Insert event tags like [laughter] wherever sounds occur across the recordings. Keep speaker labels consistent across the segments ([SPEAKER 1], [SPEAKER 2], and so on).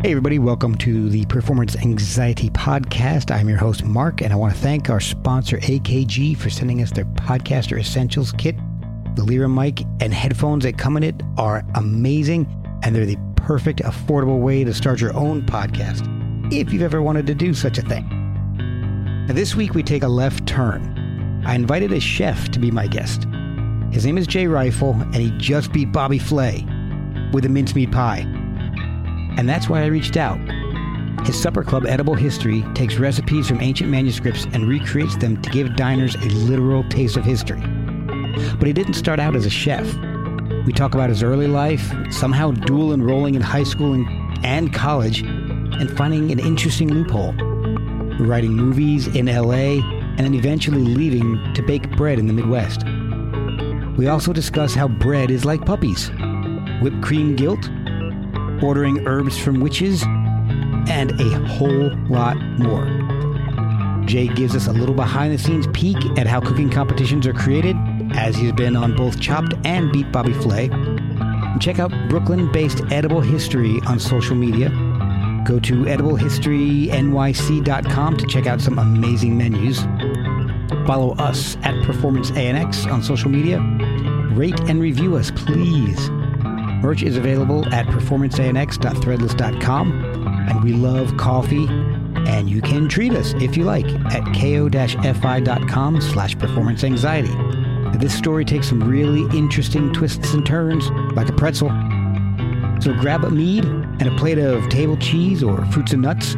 [SPEAKER 1] Hey, everybody, welcome to the Performance Anxiety Podcast. I'm your host, Mark, and I want to thank our sponsor, AKG, for sending us their Podcaster Essentials kit. The Lyra mic and headphones that come in it are amazing, and they're the perfect, affordable way to start your own podcast if you've ever wanted to do such a thing. Now, this week, we take a left turn. I invited a chef to be my guest. His name is Jay Reifel, and he just beat Bobby Flay with a mincemeat pie. And that's why I reached out. His supper club, Edible History, takes recipes from ancient manuscripts and recreates them to give diners a literal taste of history. But he didn't start out as a chef. We talk about his early life, somehow dual enrolling in high school and, and college, and finding an interesting loophole. Writing movies in LA, and then eventually leaving to bake bread in the Midwest. We also discuss how bread is like puppies whipped cream guilt, ordering herbs from witches, and a whole lot more. Jay gives us a little behind the scenes peek at how cooking competitions are created, as he's been on both Chopped and Beat Bobby Flay. Check out Brooklyn based Edible History on social media. Go to ediblehistorynyc.com to check out some amazing menus. Follow us at Performance ANX on social media. Rate and review us, please. Merch is available at performanceanx.threadless.com. And we love coffee, and you can treat us if you like at ko-fi.com slash performance anxiety. This story takes some really interesting twists and turns, like a pretzel. So grab a mead and a plate of table cheese or fruits and nuts,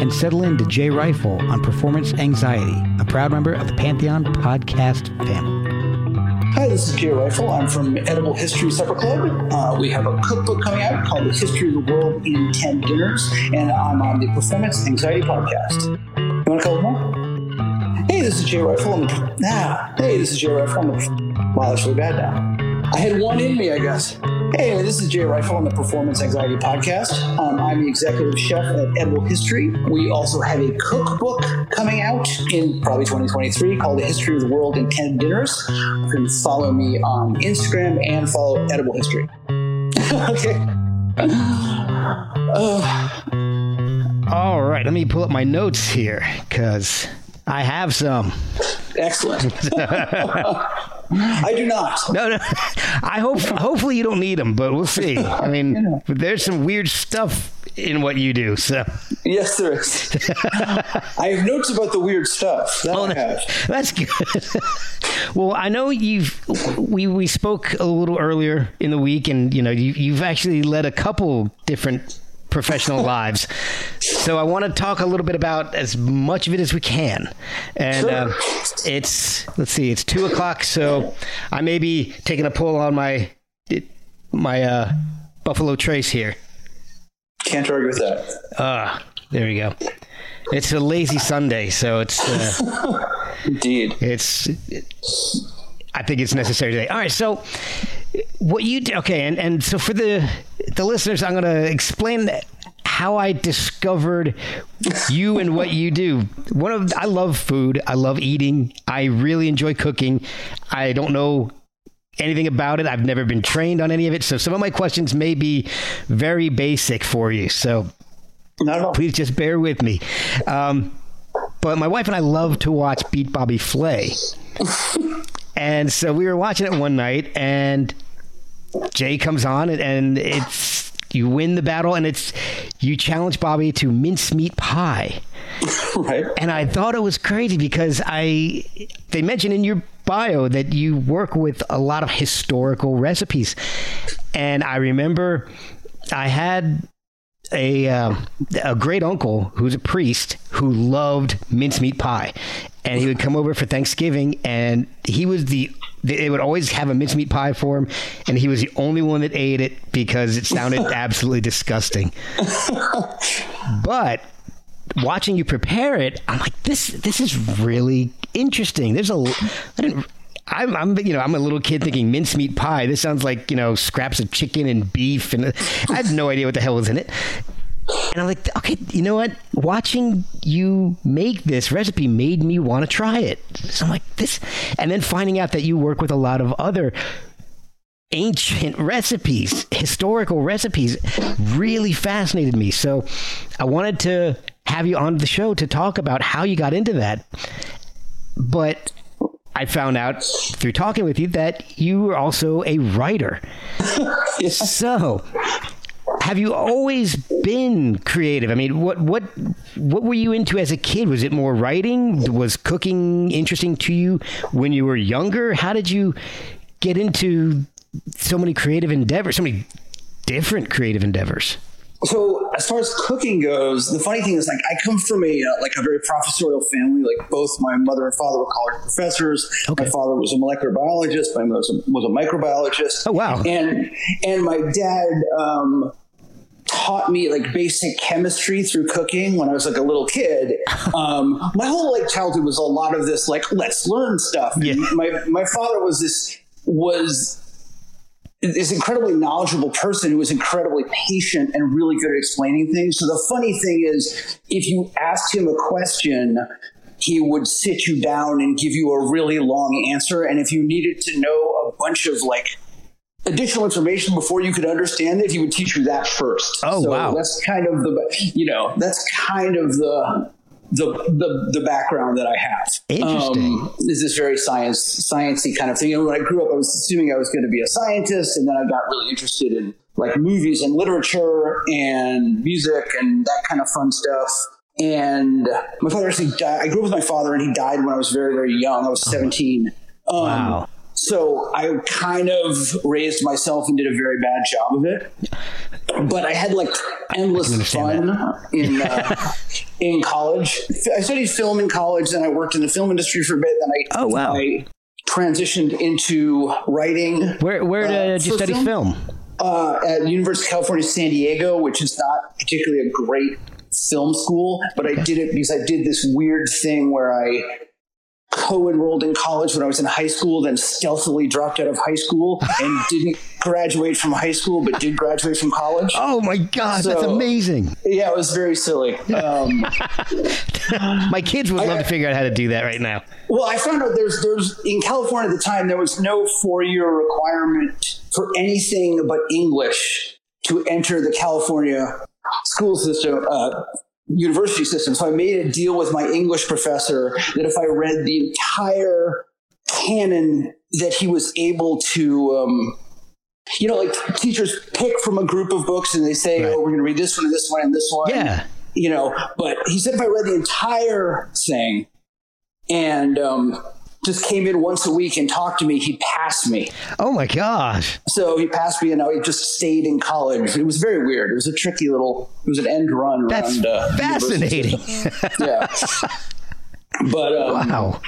[SPEAKER 1] and settle into J Reifel on Performance Anxiety, a proud member of the Pantheon podcast family.
[SPEAKER 2] Hi, this is Jay Reifel. I'm from Edible History Supper Club. Uh, we have a cookbook coming out called The History of the World in 10 Dinners, and I'm on the Performance Anxiety Podcast. You want a couple more? Hey, this is Jay Reifel. On the, ah, hey, this is Jay Reifel. On the, wow, that's really bad now. I had one in me, I guess. Hey, this is Jay Reifel on the Performance Anxiety Podcast. Um, I'm the executive chef at Edible History. We also have a cookbook coming out in probably 2023 called The History of the World in 10 Dinners. You can follow me on Instagram and follow Edible History. [laughs] okay. Uh,
[SPEAKER 1] All right, let me pull up my notes here because I have some.
[SPEAKER 2] excellent. [laughs] I do not.
[SPEAKER 1] No, no. I hope. Hopefully, you don't need them, but we'll see. I mean, [laughs] there's some weird stuff in what you do. So,
[SPEAKER 2] Yes, there is. [laughs] I have notes about the weird stuff. That
[SPEAKER 1] oh, that's good. [laughs] well, I know you've. We we spoke a little earlier in the week, and you know you you've actually led a couple different professional [laughs] lives. So I want to talk a little bit about as much of it as we can. And
[SPEAKER 2] Sure.
[SPEAKER 1] uh, it's let's see, it's two o'clock, so I may be taking a pull on my my uh, Buffalo Trace here.
[SPEAKER 2] Can't argue with that.
[SPEAKER 1] Ah, there we go. It's a lazy Sunday, so it's uh, [laughs]
[SPEAKER 2] Indeed.
[SPEAKER 1] it's. I think it's necessary today. All right, so what you do, okay, and and so for the the listeners, I'm going to explain how I discovered you and what you do. One of I love food. I love eating. I really enjoy cooking. I don't know anything about it. I've never been trained on any of it. So some of my questions may be very basic for you. So please just bear with me. Um, but my wife and I love to watch Beat Bobby Flay. [laughs] and so we were watching it one night and Jay comes on and, and it's you win the battle and it's you challenge Bobby to mincemeat pie. [laughs]
[SPEAKER 2] right.
[SPEAKER 1] And I thought it was crazy because I they mentioned in your bio that you work with a lot of historical recipes. And I remember I had a uh, a great uncle who's a priest who loved mincemeat pie, and he would come over for Thanksgiving, and he was the they would always have a mincemeat pie for him, and he was the only one that ate it because it sounded [laughs] absolutely disgusting. but watching you prepare it, I'm like, this this is really interesting. There's a I didn't. I'm, I'm, you know, I'm a little kid thinking mincemeat pie. This sounds like, you know, scraps of chicken and beef, and [laughs] I had no idea what the hell was in it. And I'm like, okay, you know what? Watching you make this recipe made me want to try it. So I'm like, this, and then finding out that you work with a lot of other ancient recipes, historical recipes, really fascinated me. So I wanted to have you on the show to talk about how you got into that. But I found out through talking with you that you were also a writer. [laughs] So, have you always been creative? I mean, what what what were you into as a kid? Was it more writing? Was cooking interesting to you when you were younger? How did you get into so many creative endeavors, so many different creative endeavors?
[SPEAKER 2] So as far as cooking goes, the funny thing is like I come from a uh, like a very professorial family. Like both my mother and father were college professors. Okay. My father was a molecular biologist. My mother was a, was a microbiologist.
[SPEAKER 1] Oh wow!
[SPEAKER 2] And and my dad. Um, taught me like basic chemistry through cooking when I was like a little kid. [laughs] Um, my whole like childhood was a lot of this like let's learn stuff. Yeah. My my father was this was this incredibly knowledgeable person who was incredibly patient and really good at explaining things. So the funny thing is, if you asked him a question, he would sit you down and give you a really long answer. And if you needed to know a bunch of like additional information before you could understand it, he would teach you that first.
[SPEAKER 1] Oh,
[SPEAKER 2] so
[SPEAKER 1] wow.
[SPEAKER 2] That's kind of the, you know, that's kind of the, the, the, the background that I have.
[SPEAKER 1] Interesting.
[SPEAKER 2] Um, is this very science sciencey kind of thing. And when I grew up, I was assuming I was going to be a scientist, and then I got really interested in like movies and literature and music and that kind of fun stuff. And my father actually died. I grew up with my father, and he died when I was very, very young. I was 17. Um,
[SPEAKER 1] wow.
[SPEAKER 2] So I kind of raised myself and did a very bad job of it. But I had like endless fun that. in uh, [laughs] in college. I studied film in college, then I worked in the film industry for a bit. Then I
[SPEAKER 1] oh wow,
[SPEAKER 2] I transitioned into writing.
[SPEAKER 1] Where where did uh, you study film? film?
[SPEAKER 2] Uh, at University of California, San Diego, which is not particularly a great film school, but okay. I did it because I did this weird thing where I co-enrolled in college when I was in high school, then stealthily dropped out of high school and [laughs] didn't graduate from high school, but did graduate from college.
[SPEAKER 1] Oh my god, so, that's amazing!
[SPEAKER 2] Yeah, it was very silly. Um, [laughs]
[SPEAKER 1] my kids would love I, to figure out how to do that right now.
[SPEAKER 2] Well, I found out there's there's in California at the time there was no four year requirement for anything but English to enter the California school system. Uh, university system. So I made a deal with my English professor that if I read the entire canon, that he was able to, um, you know, like teachers pick from a group of books and they say, right. oh, we're going to read this one and this one and this one.
[SPEAKER 1] Yeah.
[SPEAKER 2] You know, but he said if I read the entire thing and um, just came in once a week and talked to me, he passed me.
[SPEAKER 1] Oh my gosh.
[SPEAKER 2] So he passed me and he just stayed in college. It was very weird. It was a tricky little, it was an end run
[SPEAKER 1] That's
[SPEAKER 2] around. Uh,
[SPEAKER 1] fascinating.
[SPEAKER 2] yeah. [laughs] But, um,
[SPEAKER 1] wow.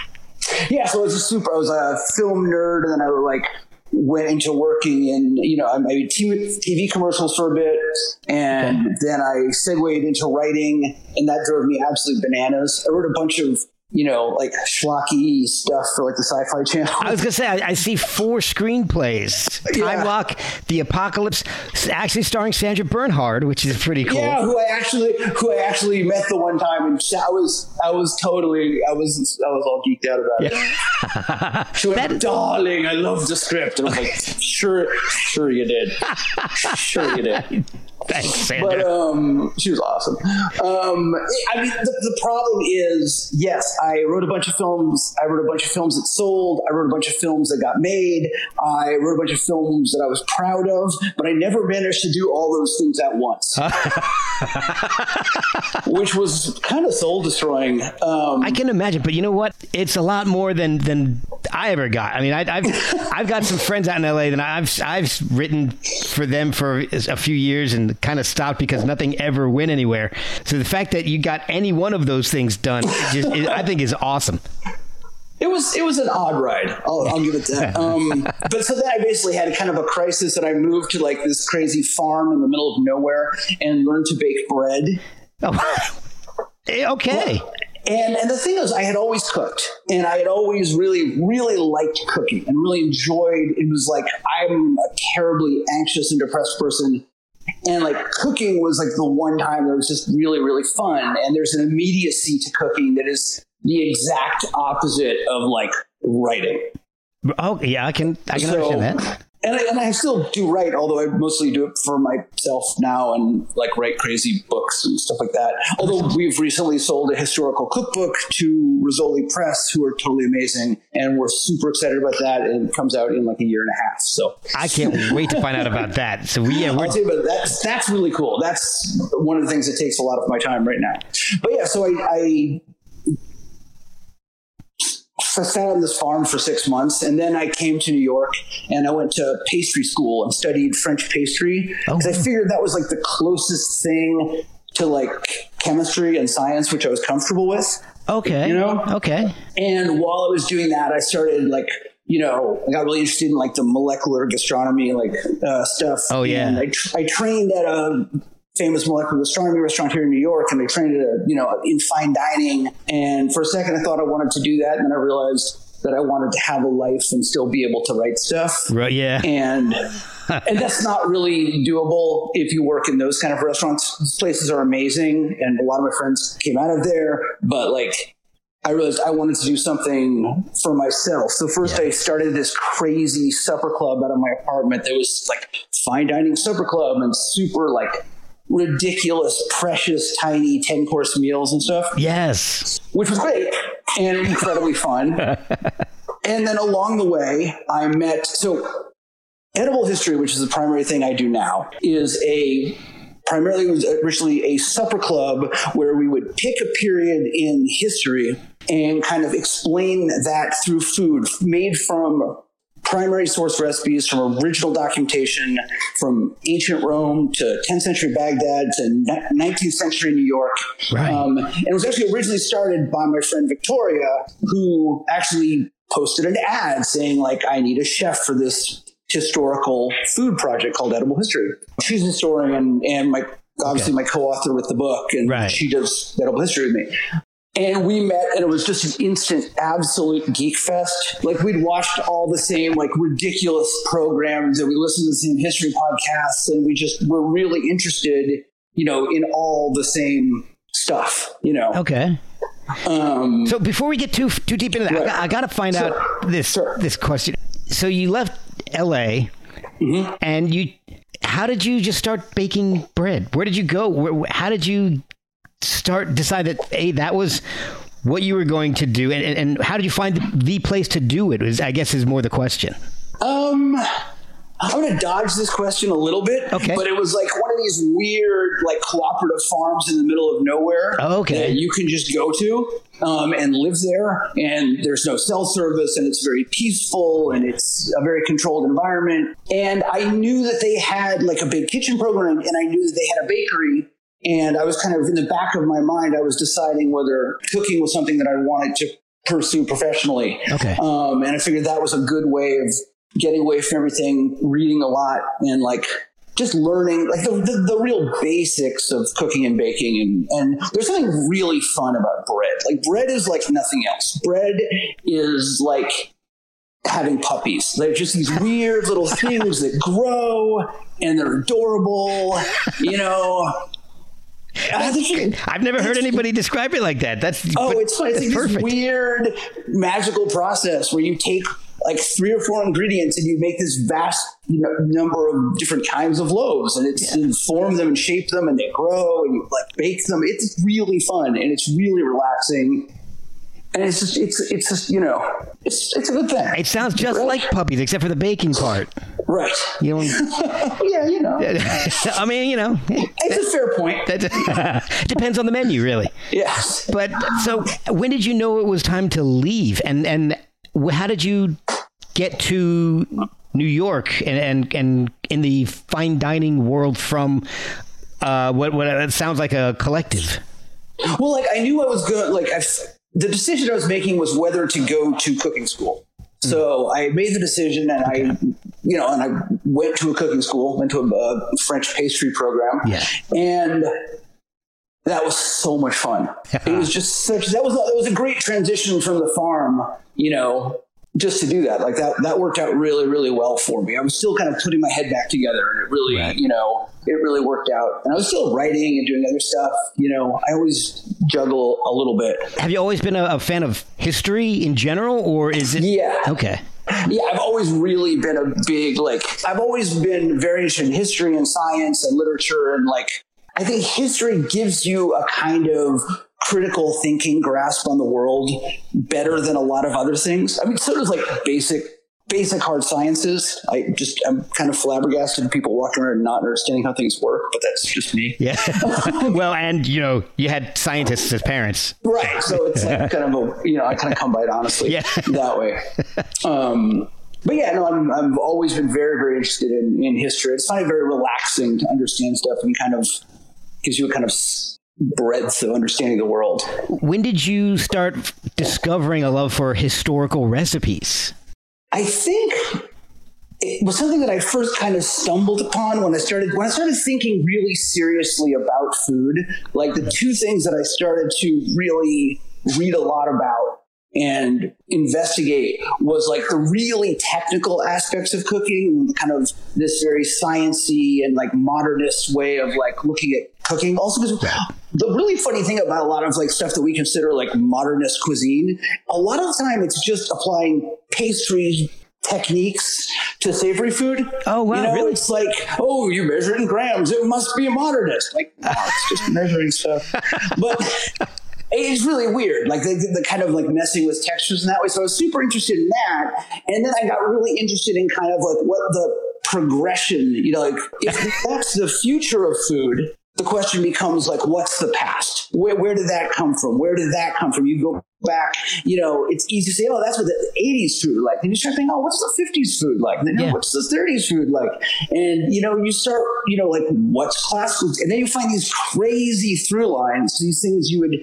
[SPEAKER 2] Yeah. So it was a super, I was a film nerd and then I like went into working in, you know, I made TV commercials for a bit and okay. then I segued into writing and that drove me absolutely bananas. I wrote a bunch of you know, like schlocky stuff for like the Sci-Fi Channel.
[SPEAKER 1] I was gonna say I, I see four screenplays: [laughs] Time. Lock, The Apocalypse, actually starring Sandra Bernhard, which is pretty cool.
[SPEAKER 2] Yeah, who I actually who I actually met the one time, and I was I was totally I was I was all geeked out about yeah. it. [laughs] she went, "Darling, I love the script," and I was like, [laughs] "Sure, sure you did, sure you did." [laughs]
[SPEAKER 1] Thanks, Sandra.
[SPEAKER 2] But um, she was awesome. Um, I mean, the, the problem is, yes, I wrote a bunch of films. I wrote a bunch of films that sold. I wrote a bunch of films that got made. I wrote a bunch of films that I was proud of, but I never managed to do all those things at once, [laughs] which was kind of soul destroying. Um,
[SPEAKER 1] I can imagine, but you know what? It's a lot more than than I ever got. I mean, I, I've I've got some friends out in LA that I've I've written for them for a few years and kind of stopped because nothing ever went anywhere. So the fact that you got any one of those things done, just, I think, is awesome.
[SPEAKER 2] It was it was an odd ride. I'll, I'll give it that. [laughs] Um, but so then I basically had kind of a crisis, and I moved to like this crazy farm in the middle of nowhere and learned to bake bread.
[SPEAKER 1] Oh, [laughs] okay.
[SPEAKER 2] And and the thing is, I had always cooked, and I had always really really liked cooking and really enjoyed. It was like I'm a terribly anxious and depressed person. And like cooking was like the one time that was just really, really fun. And there's an immediacy to cooking that is the exact opposite of like writing.
[SPEAKER 1] Oh yeah, I can I can
[SPEAKER 2] So-
[SPEAKER 1] understand that.
[SPEAKER 2] And I, and I still do write, although I mostly do it for myself now and like write crazy books and stuff like that. Although we've recently sold a historical cookbook to Rizzoli Press, who are totally amazing, and we're super excited about that. And it comes out in like a year and a half. So
[SPEAKER 1] I can't wait to find out about that. So we yeah, we're
[SPEAKER 2] I'll tell you about that's that's really cool. That's one of the things that takes a lot of my time right now. But yeah, so I, I sat on this farm for six months, and then I came to New York and I went to pastry school and studied French pastry
[SPEAKER 1] Oh,
[SPEAKER 2] because I figured that was like the closest thing to like chemistry and science, which I was comfortable with.
[SPEAKER 1] okay.
[SPEAKER 2] You know?
[SPEAKER 1] okay.
[SPEAKER 2] And while I was doing that, I started like, you know, I got really interested in like the molecular gastronomy, like uh, stuff.
[SPEAKER 1] Oh, yeah.
[SPEAKER 2] And I, tr- I trained at a famous molecular gastronomy restaurant here in New York, and I trained at a, uh, you know, in fine dining. And for a second, I thought I wanted to do that, and then I realized that I wanted to have a life and still be able to write stuff.
[SPEAKER 1] Right, yeah.
[SPEAKER 2] And [laughs] and that's not really doable if you work in those kind of restaurants. These places are amazing, and a lot of my friends came out of there. But like, I realized I wanted to do something for myself. So first, I started this crazy supper club out of my apartment. That was like fine dining supper club and super like ridiculous, precious, tiny ten course meals and stuff
[SPEAKER 1] yes.
[SPEAKER 2] which was great and incredibly fun. [laughs] and then along the way, I met so edible history, which is the primary thing I do now, is a primarily was originally a supper club where we would pick a period in history and kind of explain that through food made from primary source recipes from original documentation from ancient Rome to 10th century Baghdad to 19th century New York.
[SPEAKER 1] Right.
[SPEAKER 2] Um, and it was actually originally started by my friend Victoria, who actually posted an ad saying, like, I need a chef for this historical food project called Edible History. She's a historian and my obviously my co-author with the book, and
[SPEAKER 1] Right.
[SPEAKER 2] she does Edible History with me. And we met, and it was just an instant, absolute geek fest. Like we'd watched all the same, like ridiculous programs, and we listened to the same history podcasts, and we just were really interested, you know, in all the same stuff. You know,
[SPEAKER 1] Okay.
[SPEAKER 2] um,
[SPEAKER 1] So before we get too too deep into that, I,
[SPEAKER 2] Right.
[SPEAKER 1] got, I got to find
[SPEAKER 2] Sure.
[SPEAKER 1] out this
[SPEAKER 2] Sure.
[SPEAKER 1] this question. So you left L.A.
[SPEAKER 2] Mm-hmm.
[SPEAKER 1] and you, how did you just start baking bread? Where did you go? Where, how did you start decide that hey that was what you were going to do, and, and, how did you find the place to do it? Is I guess is more the question.
[SPEAKER 2] Um, I'm going to dodge this question a little bit.
[SPEAKER 1] Okay.
[SPEAKER 2] But it was like one of these weird, like cooperative farms in the middle of nowhere.
[SPEAKER 1] Oh, okay.
[SPEAKER 2] That you can just go to um, and live there, and there's no cell service, and it's very peaceful, and it's a very controlled environment. And I knew that they had like a big kitchen program, and I knew that they had a bakery. And I was kind of in the back of my mind, I was deciding whether cooking was something that I wanted to pursue professionally.
[SPEAKER 1] Okay.
[SPEAKER 2] Um, and I figured that was a good way of getting away from everything, reading a lot, and like just learning like the, the, the real basics of cooking and baking. And, and there's something really fun about bread. Like bread is like nothing else. Bread is like having puppies. They're just these [laughs] weird little things that grow and they're adorable, you know.
[SPEAKER 1] I've never heard anybody describe it like that. That's
[SPEAKER 2] Oh,
[SPEAKER 1] but
[SPEAKER 2] it's fun. It's like this weird magical process where you take like three or four ingredients, and you make this vast you know, number of different kinds of loaves, and it's yeah. you form them and shape them, and they grow, and you like bake them. It's really fun and it's really relaxing and it's just it's it's just you know it's it's a good thing.
[SPEAKER 1] It sounds just right? like puppies, except for the baking part.
[SPEAKER 2] Right.
[SPEAKER 1] You
[SPEAKER 2] know. [laughs] yeah, you know. [laughs]
[SPEAKER 1] I mean, you know.
[SPEAKER 2] It's a fair point.
[SPEAKER 1] That [laughs] depends on the menu, really.
[SPEAKER 2] Yes.
[SPEAKER 1] But so, when did you know it was time to leave, and and how did you get to New York and and, and in the fine dining world from uh, what what it sounds like a collective?
[SPEAKER 2] Well, like I knew I was good. Like I the decision I was making was whether to go to cooking school. Hmm. So I made the decision, and I, you know, and I went to a cooking school, went to a, a French pastry program,
[SPEAKER 1] yeah.
[SPEAKER 2] and that was so much fun. [laughs] it was just such that was that was a great transition from the farm, you know, just to do that. Like that that worked out really really well for me. I was still kind of putting my head back together, and it really, right. you know, it really worked out. And I was still writing and doing other stuff. You know, I always juggle a little bit.
[SPEAKER 1] Have you always been a, a fan of history in general, or is it?
[SPEAKER 2] Yeah.
[SPEAKER 1] Okay.
[SPEAKER 2] Yeah, I've always really been a big like. I've always been very interested in history and science and literature and like. I think history gives you a kind of critical thinking grasp on the world better than a lot of other things. I mean, so does like basic basic hard sciences. I just I'm kind of flabbergasted people walking around not understanding how things work, but that's just me.
[SPEAKER 1] Yeah. [laughs] well, and you know, you had scientists as parents,
[SPEAKER 2] right? So it's like [laughs] kind of a you know I kind of come by it honestly
[SPEAKER 1] yeah.
[SPEAKER 2] that way. Um, but yeah, no, I'm, I've always been very, very interested in, in history. It's kind of very relaxing to understand stuff and kind of gives you a kind of breadth of understanding the world.
[SPEAKER 1] When did you start discovering a love for historical recipes?
[SPEAKER 2] I think it was something that I first kind of stumbled upon when I started when I started thinking really seriously about food. Like the two things that I started to really read a lot about and investigate was like the really technical aspects of cooking, kind of this very sciency and like modernist way of like looking at cooking. Also, because the really funny thing about a lot of like stuff that we consider like modernist cuisine, a lot of the time it's just applying pastry techniques to savory food.
[SPEAKER 1] Oh wow!
[SPEAKER 2] You know,
[SPEAKER 1] really?
[SPEAKER 2] it's like, oh, you measure it in grams. It must be a modernist. Like, no, it's just [laughs] measuring stuff. But [laughs] it's really weird, like the, the, kind of like messing with textures in that way. So I was super interested in that, and then I got really interested in kind of like what the progression, you know, like if [laughs] that's the future of food, the question becomes like, what's the past? Where, where did that come from? Where did that come from? You go back, you know, it's easy to say, oh, that's what the 80s food like. Then you start thinking, oh, what's the 50s food like? And then, yeah. what's the 30s food like? And, you know, you start, you know, like, what's classical? And then you find these crazy through lines, these things you would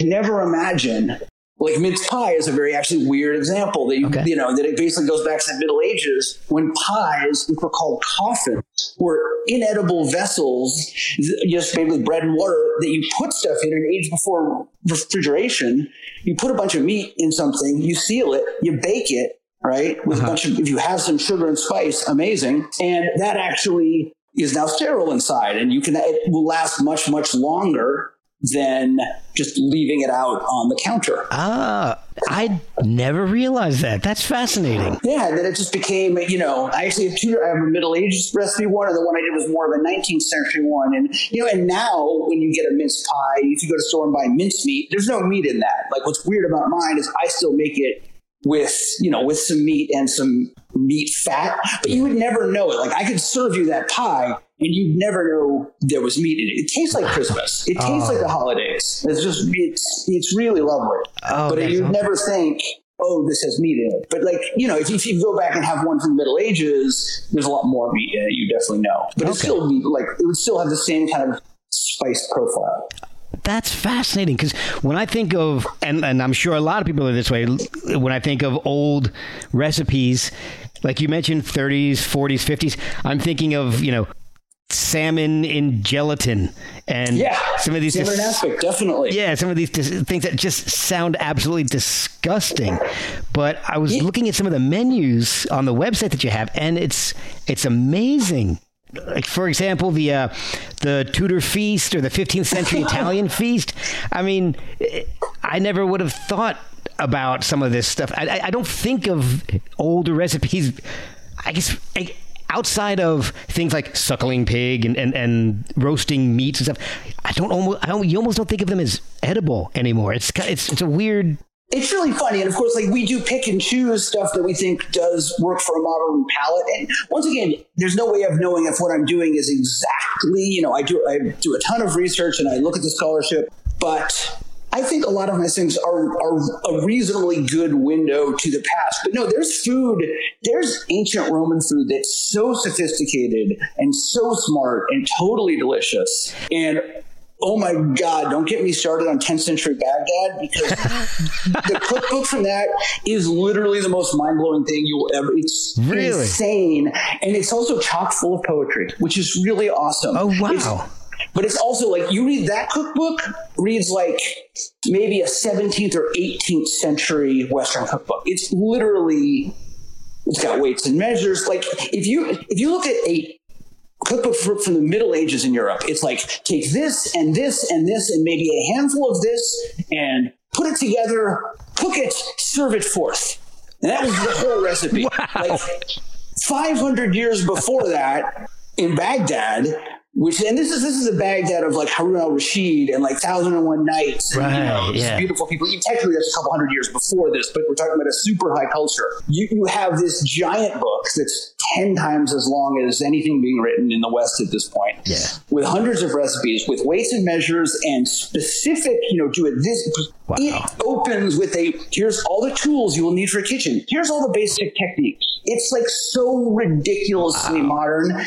[SPEAKER 2] never imagine like mince pie is a very actually weird example that you, okay. you know that it basically goes back to the Middle Ages when pies, which were called coffins, were inedible vessels, just made with bread and water that you put stuff in and age before refrigeration. You put a bunch of meat in something, you seal it, you bake it, right? With uh-huh. a bunch of if you have some sugar and spice, amazing, and that actually is now sterile inside, and you can it will last much much longer than just leaving it out on the counter.
[SPEAKER 1] Ah, I never realized that. That's fascinating.
[SPEAKER 2] Yeah, then it just became, you know, I actually have two. I have a Middle Ages recipe one, and the one I did was more of a 19th century one. And you know, and now when you get a mince pie, if you go to the store and buy mince meat, there's no meat in that. Like what's weird about mine is I still make it with you know with some meat and some meat fat, but you would never know it. Like I could serve you that pie and you'd never know there was meat in it. It tastes like Christmas. It tastes oh. like the oh. holidays. It's just it's it's really lovely. Oh, but you'd never think, oh, this has meat in it. But like you know, if, if you go back and have one from the Middle Ages, there's a lot more meat in it. You definitely know. But okay. it still be like it would still have the same kind of spice profile.
[SPEAKER 1] That's fascinating because when I think of, and, and I'm sure a lot of people are this way, when I think of old recipes, like you mentioned 30s, 40s, 50s, I'm thinking of, you know, salmon in gelatin and
[SPEAKER 2] yeah,
[SPEAKER 1] some of these
[SPEAKER 2] dis- aspic, definitely
[SPEAKER 1] yeah some of these dis- things that just sound absolutely disgusting but i was yeah. looking at some of the menus on the website that you have and it's it's amazing like for example the uh, the Tudor feast or the 15th century [laughs] Italian feast. I mean, I never would have thought about some of this stuff. I, I, I don't think of older recipes. I guess I, outside of things like suckling pig and, and, and roasting meats and stuff, I don't almost I don't, you almost don't think of them as edible anymore. It's it's it's a weird
[SPEAKER 2] it's really funny. And of course, like we do pick and choose stuff that we think does work for a modern palate. And once again, there's no way of knowing if what I'm doing is exactly, you know, I do, I do a ton of research and I look at the scholarship, but I think a lot of my things are, are a reasonably good window to the past. But no, there's food, there's ancient Roman food that's so sophisticated and so smart and totally delicious. And oh my God, don't get me started on 10th century Baghdad because [laughs] the cookbook from that is literally the most mind blowing thing you will ever. It's
[SPEAKER 1] really?
[SPEAKER 2] insane. And it's also chock full of poetry, which is really awesome.
[SPEAKER 1] Oh, wow.
[SPEAKER 2] It's, but it's also like you read that cookbook reads like maybe a 17th or 18th century Western cookbook. It's literally it's got weights and measures. Like if you if you look at a cookbook from the Middle Ages in Europe, it's like take this and this and this and maybe a handful of this and put it together, cook it, serve it forth. And that was the whole recipe. [laughs]
[SPEAKER 1] Wow.
[SPEAKER 2] Like 500 years before that in Baghdad, which and this is this is a Baghdad of like Harun al Rashid and like Thousand and One Nights, and,
[SPEAKER 1] right?
[SPEAKER 2] You know,
[SPEAKER 1] yeah.
[SPEAKER 2] beautiful people. Even technically, that's a couple hundred years before this, but we're talking about a super high culture. You you have this giant book that's ten times as long as anything being written in the West at this point.
[SPEAKER 1] Yeah.
[SPEAKER 2] with hundreds of recipes, with weights and measures, and specific. You know, do it this.
[SPEAKER 1] Wow.
[SPEAKER 2] It opens with a here's all the tools you will need for a kitchen. Here's all the basic techniques. It's like so ridiculously wow. modern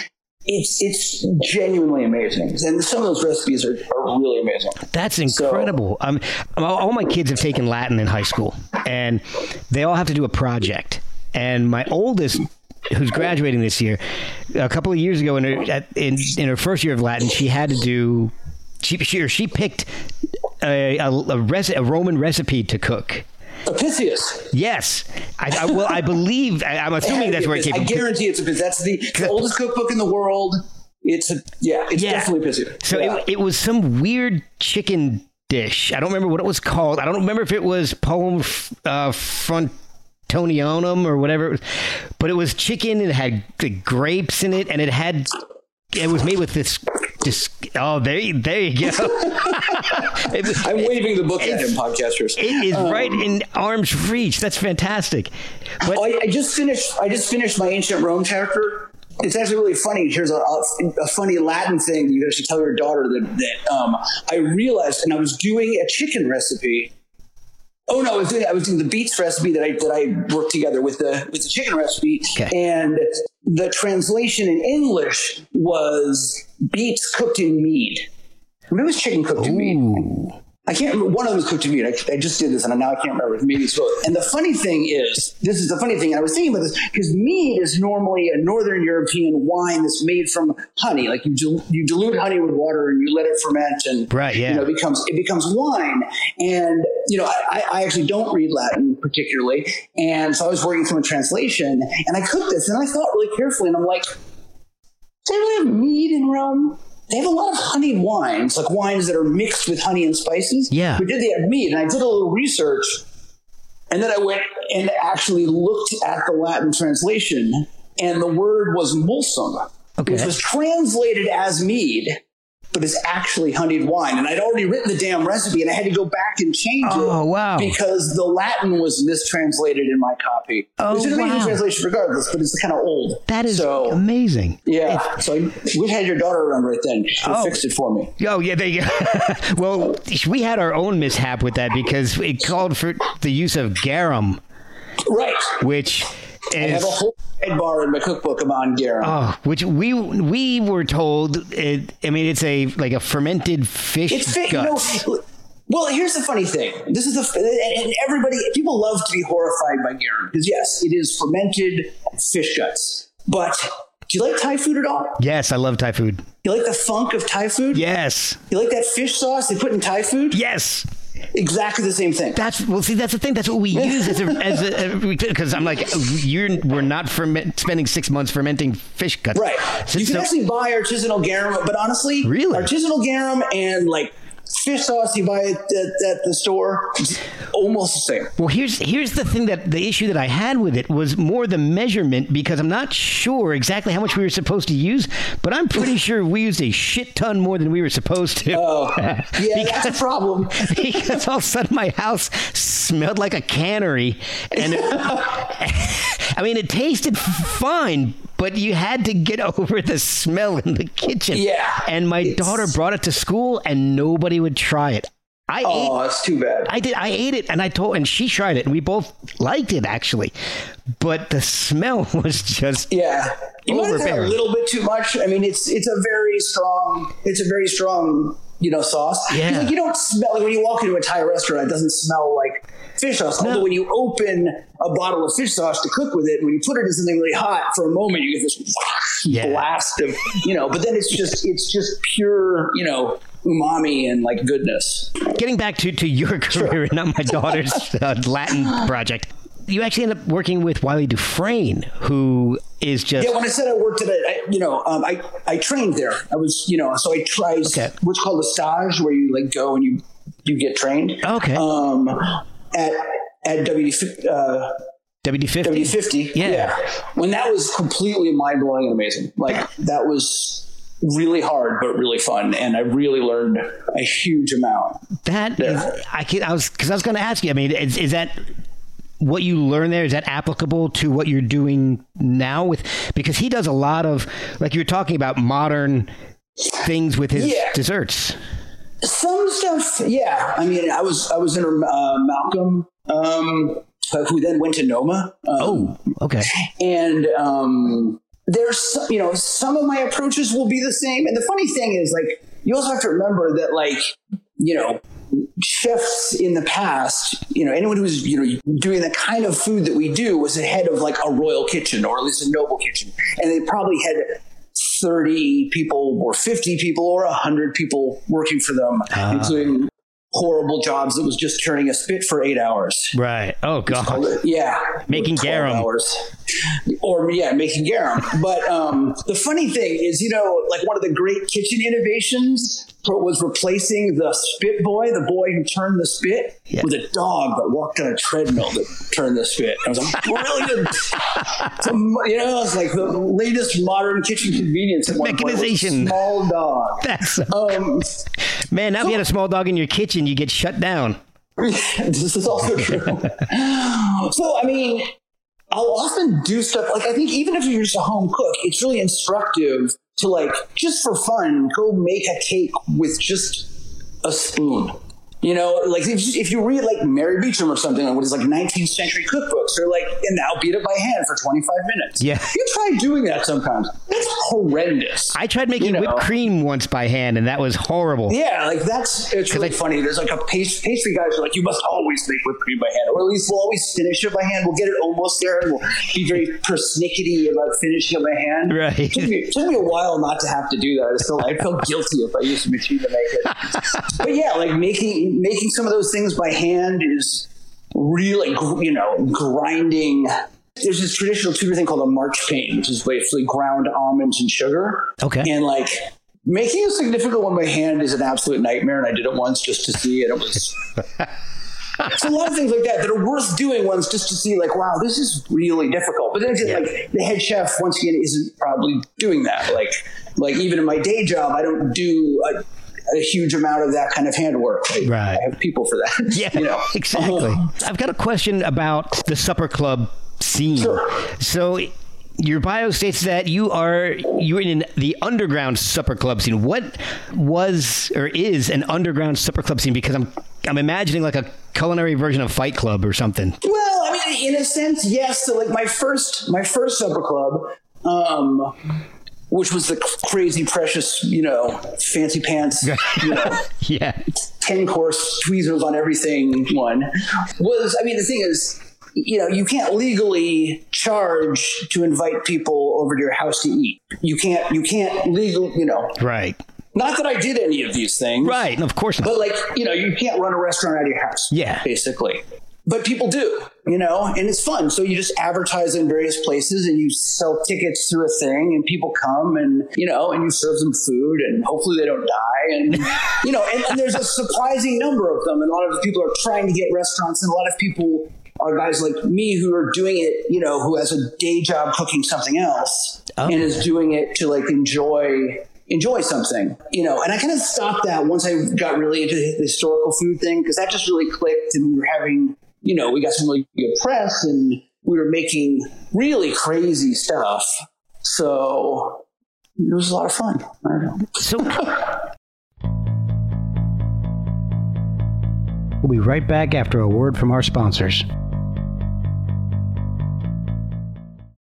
[SPEAKER 2] it's it's genuinely amazing, and some of those recipes are, are really amazing.
[SPEAKER 1] That's incredible. So, um, all my kids have taken Latin in high school, and they all have to do a project. And my oldest, who's graduating this year, a couple of years ago in her in, in her first year of Latin, she had to do she she, she picked a a, a, res, a Roman recipe to cook.
[SPEAKER 2] Apicius.
[SPEAKER 1] Yes, I, I well, I believe. I, am assuming that's where it came. from.
[SPEAKER 2] I guarantee it's Apicius. That's the, the oldest cookbook in the world. It's a yeah. It's yeah. definitely Apicius.
[SPEAKER 1] So
[SPEAKER 2] yeah.
[SPEAKER 1] it, it was some weird chicken dish. I don't remember what it was called. I don't remember if it was poem uh, or whatever, but it was chicken. It had the grapes in it, and it had it was made with this just oh there there you go. [laughs]
[SPEAKER 2] I'm waving the book at him podcasters.
[SPEAKER 1] it is um, right in arm's reach. That's fantastic.
[SPEAKER 2] But, oh, I, I, just finished i just finished my ancient rome chapter. It's actually really funny. Here's a, a, a funny latin thing you guys should tell your daughter that, that um, i realized and i was doing a chicken recipe Oh no, I was doing I was doing the beets recipe that I that I worked together with the with the chicken recipe, okay. and the translation in English was beets cooked in mead. Maybe it was chicken cooked Ooh. in mead. I can't remember. One of them was cooked in mead. I, I, just did this and now I can't remember. Maybe it's both. And the funny thing is, this is the funny thing. I was thinking about this because mead is normally a Northern European wine that's made from honey. Like you, you dilute honey with water and you let it ferment and
[SPEAKER 1] right, yeah.
[SPEAKER 2] you know, it becomes, it becomes wine. And, you know, I, I actually don't read Latin particularly. And so I was working from a translation and I cooked this and I thought really carefully and I'm like, do they really have mead in Rome? They have a lot of honeyed wines, like wines that are mixed with honey and spices.
[SPEAKER 1] Yeah.
[SPEAKER 2] But did they have mead? And I did a little research, and then I went and actually looked at the Latin translation, and the word was mulsum, okay. which was translated as mead but it's actually honeyed wine. And I'd already written the damn recipe and I had to go back and change
[SPEAKER 1] oh,
[SPEAKER 2] it.
[SPEAKER 1] Oh, wow.
[SPEAKER 2] Because the Latin was mistranslated in my copy.
[SPEAKER 1] Oh,
[SPEAKER 2] Which is an
[SPEAKER 1] wow.
[SPEAKER 2] translation regardless, but it's kind of old.
[SPEAKER 1] That is
[SPEAKER 2] so,
[SPEAKER 1] amazing.
[SPEAKER 2] Yeah. It's, so I I had your daughter around right then. She oh. fixed it for me.
[SPEAKER 1] Oh, yeah, go. [laughs] well, we had our own mishap with that because it called for the use of garum.
[SPEAKER 2] Right.
[SPEAKER 1] Which
[SPEAKER 2] I have a whole red bar in my cookbook on garum.
[SPEAKER 1] Oh, which we we were told. It, I mean, it's a like a fermented fish
[SPEAKER 2] it's fi-
[SPEAKER 1] guts.
[SPEAKER 2] No, well, here's the funny thing. This is the and everybody people love to be horrified by garum because yes, it is fermented fish guts. But do you like Thai food at all?
[SPEAKER 1] Yes, I love Thai food.
[SPEAKER 2] You like the funk of Thai food?
[SPEAKER 1] Yes.
[SPEAKER 2] You like that fish sauce they put in Thai food?
[SPEAKER 1] Yes
[SPEAKER 2] exactly the same thing.
[SPEAKER 1] That's well. See, that's the thing. That's what we use as a as because I'm like you're we're not ferment, spending six months fermenting fish guts.
[SPEAKER 2] Right. So, you can so, actually buy artisanal garum, but honestly,
[SPEAKER 1] really
[SPEAKER 2] artisanal garum and like fish sauce you buy at, at, at the store, almost the same.
[SPEAKER 1] Well, here's here's the thing that the issue that I had with it was more the measurement because I'm not sure exactly how much we were supposed to use, but I'm pretty [laughs] sure we used a shit ton more than we were supposed to.
[SPEAKER 2] Oh, [laughs] yeah, that's a problem. [laughs]
[SPEAKER 1] because all of a sudden my house smelled like a cannery, and it, I mean it tasted fine, but you had to get [laughs] over the smell in the kitchen.
[SPEAKER 2] Yeah,
[SPEAKER 1] and my daughter brought it to school, and nobody would try it. I
[SPEAKER 2] Oh,
[SPEAKER 1] ate.
[SPEAKER 2] that's too bad.
[SPEAKER 1] I did. I ate it, and I told, and she tried it, and we both liked it actually, but the smell [laughs] was just
[SPEAKER 2] Yeah, you might have had a little bit too much. I mean, it's it's a very strong. It's a very strong, you know, sauce.
[SPEAKER 1] Yeah.
[SPEAKER 2] Like, you don't smell like when you walk into a Thai restaurant. It doesn't smell like fish sauce. Although when you open a bottle of fish sauce to cook with it, when you put it in something really hot for a moment, you get this
[SPEAKER 1] Yeah.
[SPEAKER 2] blast of you know. But then it's just it's just pure you know umami and like goodness.
[SPEAKER 1] getting back to, to your [laughs] career and not my daughter's uh, Latin project. You actually end up working with Wylie Dufresne, who is just
[SPEAKER 2] Yeah, when I said I worked at it, I, you know, um, I I trained there. I was, you know, so I tried
[SPEAKER 1] Okay.
[SPEAKER 2] what's called a stage, where you like go and you you get trained.
[SPEAKER 1] Okay.
[SPEAKER 2] Um, at at WD uh,
[SPEAKER 1] WD fifty.
[SPEAKER 2] WD fifty.
[SPEAKER 1] Yeah.
[SPEAKER 2] When that was completely mind blowing and amazing. Like that was really hard but really fun, and I really learned a huge amount.
[SPEAKER 1] That
[SPEAKER 2] Yeah.
[SPEAKER 1] I can, I was because I was going to ask you. I mean, is, is that what you learn there? Is that applicable to what you're doing now? With because he does a lot of like you're talking about modern things with his
[SPEAKER 2] Yeah.
[SPEAKER 1] desserts.
[SPEAKER 2] Some stuff, yeah. I mean, I was I was in uh, Malcolm, um, who then went to Noma. Um,
[SPEAKER 1] Oh, okay.
[SPEAKER 2] and um, there's you know some of my approaches will be the same and the funny thing is like you also have to remember that like you know chefs in the past you know anyone who's you know doing the kind of food that we do was the head of like a royal kitchen or at least a noble kitchen and they probably had 30 people or 50 people or 100 people working for them including horrible jobs that was just turning a spit for eight hours
[SPEAKER 1] Right. Oh God.
[SPEAKER 2] yeah,
[SPEAKER 1] Making garum.
[SPEAKER 2] hours. or yeah, making garum. But um, the funny thing is, you know, like one of the great kitchen innovations was replacing the spit boy, the boy who turned the spit,
[SPEAKER 1] Yeah.
[SPEAKER 2] with a dog that walked on a treadmill that turned the spit. I was like, [laughs] brilliant. so, you know, it's like the latest modern kitchen convenience. at one point
[SPEAKER 1] Mechanization.
[SPEAKER 2] small dog.
[SPEAKER 1] That's
[SPEAKER 2] Um, [laughs]
[SPEAKER 1] man. Now if you had a small dog in your kitchen, you get shut down. [laughs]
[SPEAKER 2] this is also true. so, I mean, I'll often do stuff like I think even if you're just a home cook, it's really instructive to like just for fun go make a cake with just a spoon. You know, like if, if you read like Mary Beecham or something, what is like 19th century cookbooks, they're like, and now beat it by hand for 25 minutes.
[SPEAKER 1] Yeah.
[SPEAKER 2] You try doing that sometimes. Horrendous.
[SPEAKER 1] I tried making
[SPEAKER 2] You know.
[SPEAKER 1] whipped cream once by hand, and that was horrible.
[SPEAKER 2] Yeah, like that's it's really
[SPEAKER 1] I-
[SPEAKER 2] funny. There's like a pastry, pastry guys are like, you must always make whipped cream by hand, or at least we'll always finish it by hand. We'll get it almost there, and we'll be very persnickety about finishing it by hand.
[SPEAKER 1] Right.
[SPEAKER 2] It took, me, it took me a while not to have to do that. I still I felt guilty if I used a machine to make it. [laughs] but yeah, like making making some of those things by hand is really you know grinding. There's this traditional Tudor thing called a marchpane, which is basically ground almonds and sugar.
[SPEAKER 1] Okay.
[SPEAKER 2] And like making a significant one by hand is an absolute nightmare. And I did it once just to see, and it was. [laughs] so a lot of things like that that are worth doing once just to see, like, wow, this is really difficult. But then again, like the head chef once again isn't probably doing that. Like, like even in my day job, I don't do a, a huge amount of that kind of handwork. I,
[SPEAKER 1] Right.
[SPEAKER 2] I have people for that. [laughs]
[SPEAKER 1] Yeah,
[SPEAKER 2] you know [laughs]
[SPEAKER 1] exactly. Uh-huh. I've got a question about the supper club scene.
[SPEAKER 2] Sure.
[SPEAKER 1] So your bio states that you are you're in the underground supper club scene. What was or is an underground supper club scene? Because I'm I'm imagining like a culinary version of Fight Club or something.
[SPEAKER 2] Well, I mean, in a sense, yes. So, like my first, my first supper club, um, which was the crazy, precious, you know, fancy pants, you know, [laughs]
[SPEAKER 1] Yeah.
[SPEAKER 2] ten course tweezers on everything one was. I mean, the thing is, you know, you can't legally charge to invite people over to your house to eat. You can't. You can't legal. You know,
[SPEAKER 1] Right.
[SPEAKER 2] not that I did any of these things,
[SPEAKER 1] Right. And of course not.
[SPEAKER 2] but like, you know, you can't run a restaurant out of your house.
[SPEAKER 1] Yeah.
[SPEAKER 2] Basically. but people do, you know, and it's fun. So you just advertise in various places and you sell tickets through a thing and people come and, you know, and you serve them food and hopefully they don't die. And, [laughs] you know, and, and there's a surprising number of them. And a lot of people are trying to get restaurants and a lot of people are guys like me who are doing it, you know, who has a day job cooking something else oh. and is doing it to like enjoy enjoy something, you know. And I kind of stopped that once I got really into the historical food thing because that just really clicked, and we were having, you know, we got some really good press, and we were making really crazy stuff. So it was a lot of fun. I don't know.
[SPEAKER 1] So [laughs] we'll be right back after a word from our sponsors.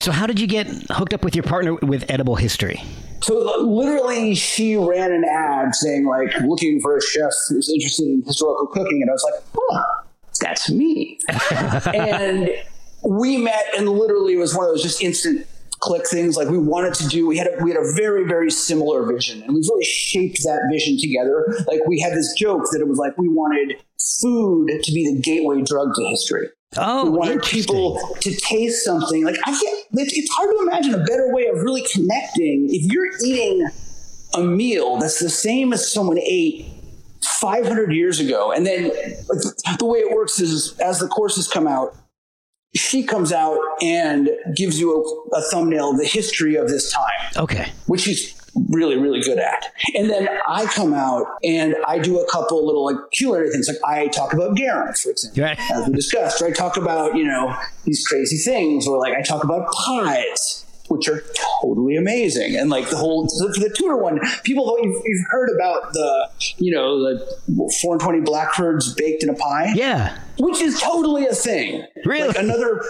[SPEAKER 1] So, how did you get hooked up with your partner with Edible History?
[SPEAKER 2] So uh, literally, she ran an ad saying like looking for a chef who's interested in historical cooking, and I was like, "Oh, that's me." [laughs] and we met, and literally it was one of those just instant click things. Like we wanted to do, we had a, we had a very very similar vision, and we really shaped that vision together. Like we had this joke that it was like we wanted food to be the gateway drug to history.
[SPEAKER 1] Oh,
[SPEAKER 2] we wanted people to taste something. Like I can't. It's hard to imagine a better way of really connecting. If you're eating a meal that's the same as someone ate 500 years ago, and then like, the way it works is as the courses come out, she comes out and gives you a, a thumbnail of the history of this time.
[SPEAKER 1] Okay.
[SPEAKER 2] Which she's really, really good at. And then I come out and I do a couple little like culinary things. Like I talk about Garum, for example,
[SPEAKER 1] Right. [laughs]
[SPEAKER 2] as we discussed, or I talk about, you know, these crazy things, or like I talk about pies. Which are totally amazing, and like the whole for the Tudor one, people you've, you've heard about the you know the four and twenty blackbirds baked in a pie
[SPEAKER 1] Yeah.
[SPEAKER 2] which is totally a thing.
[SPEAKER 1] Really?
[SPEAKER 2] Like another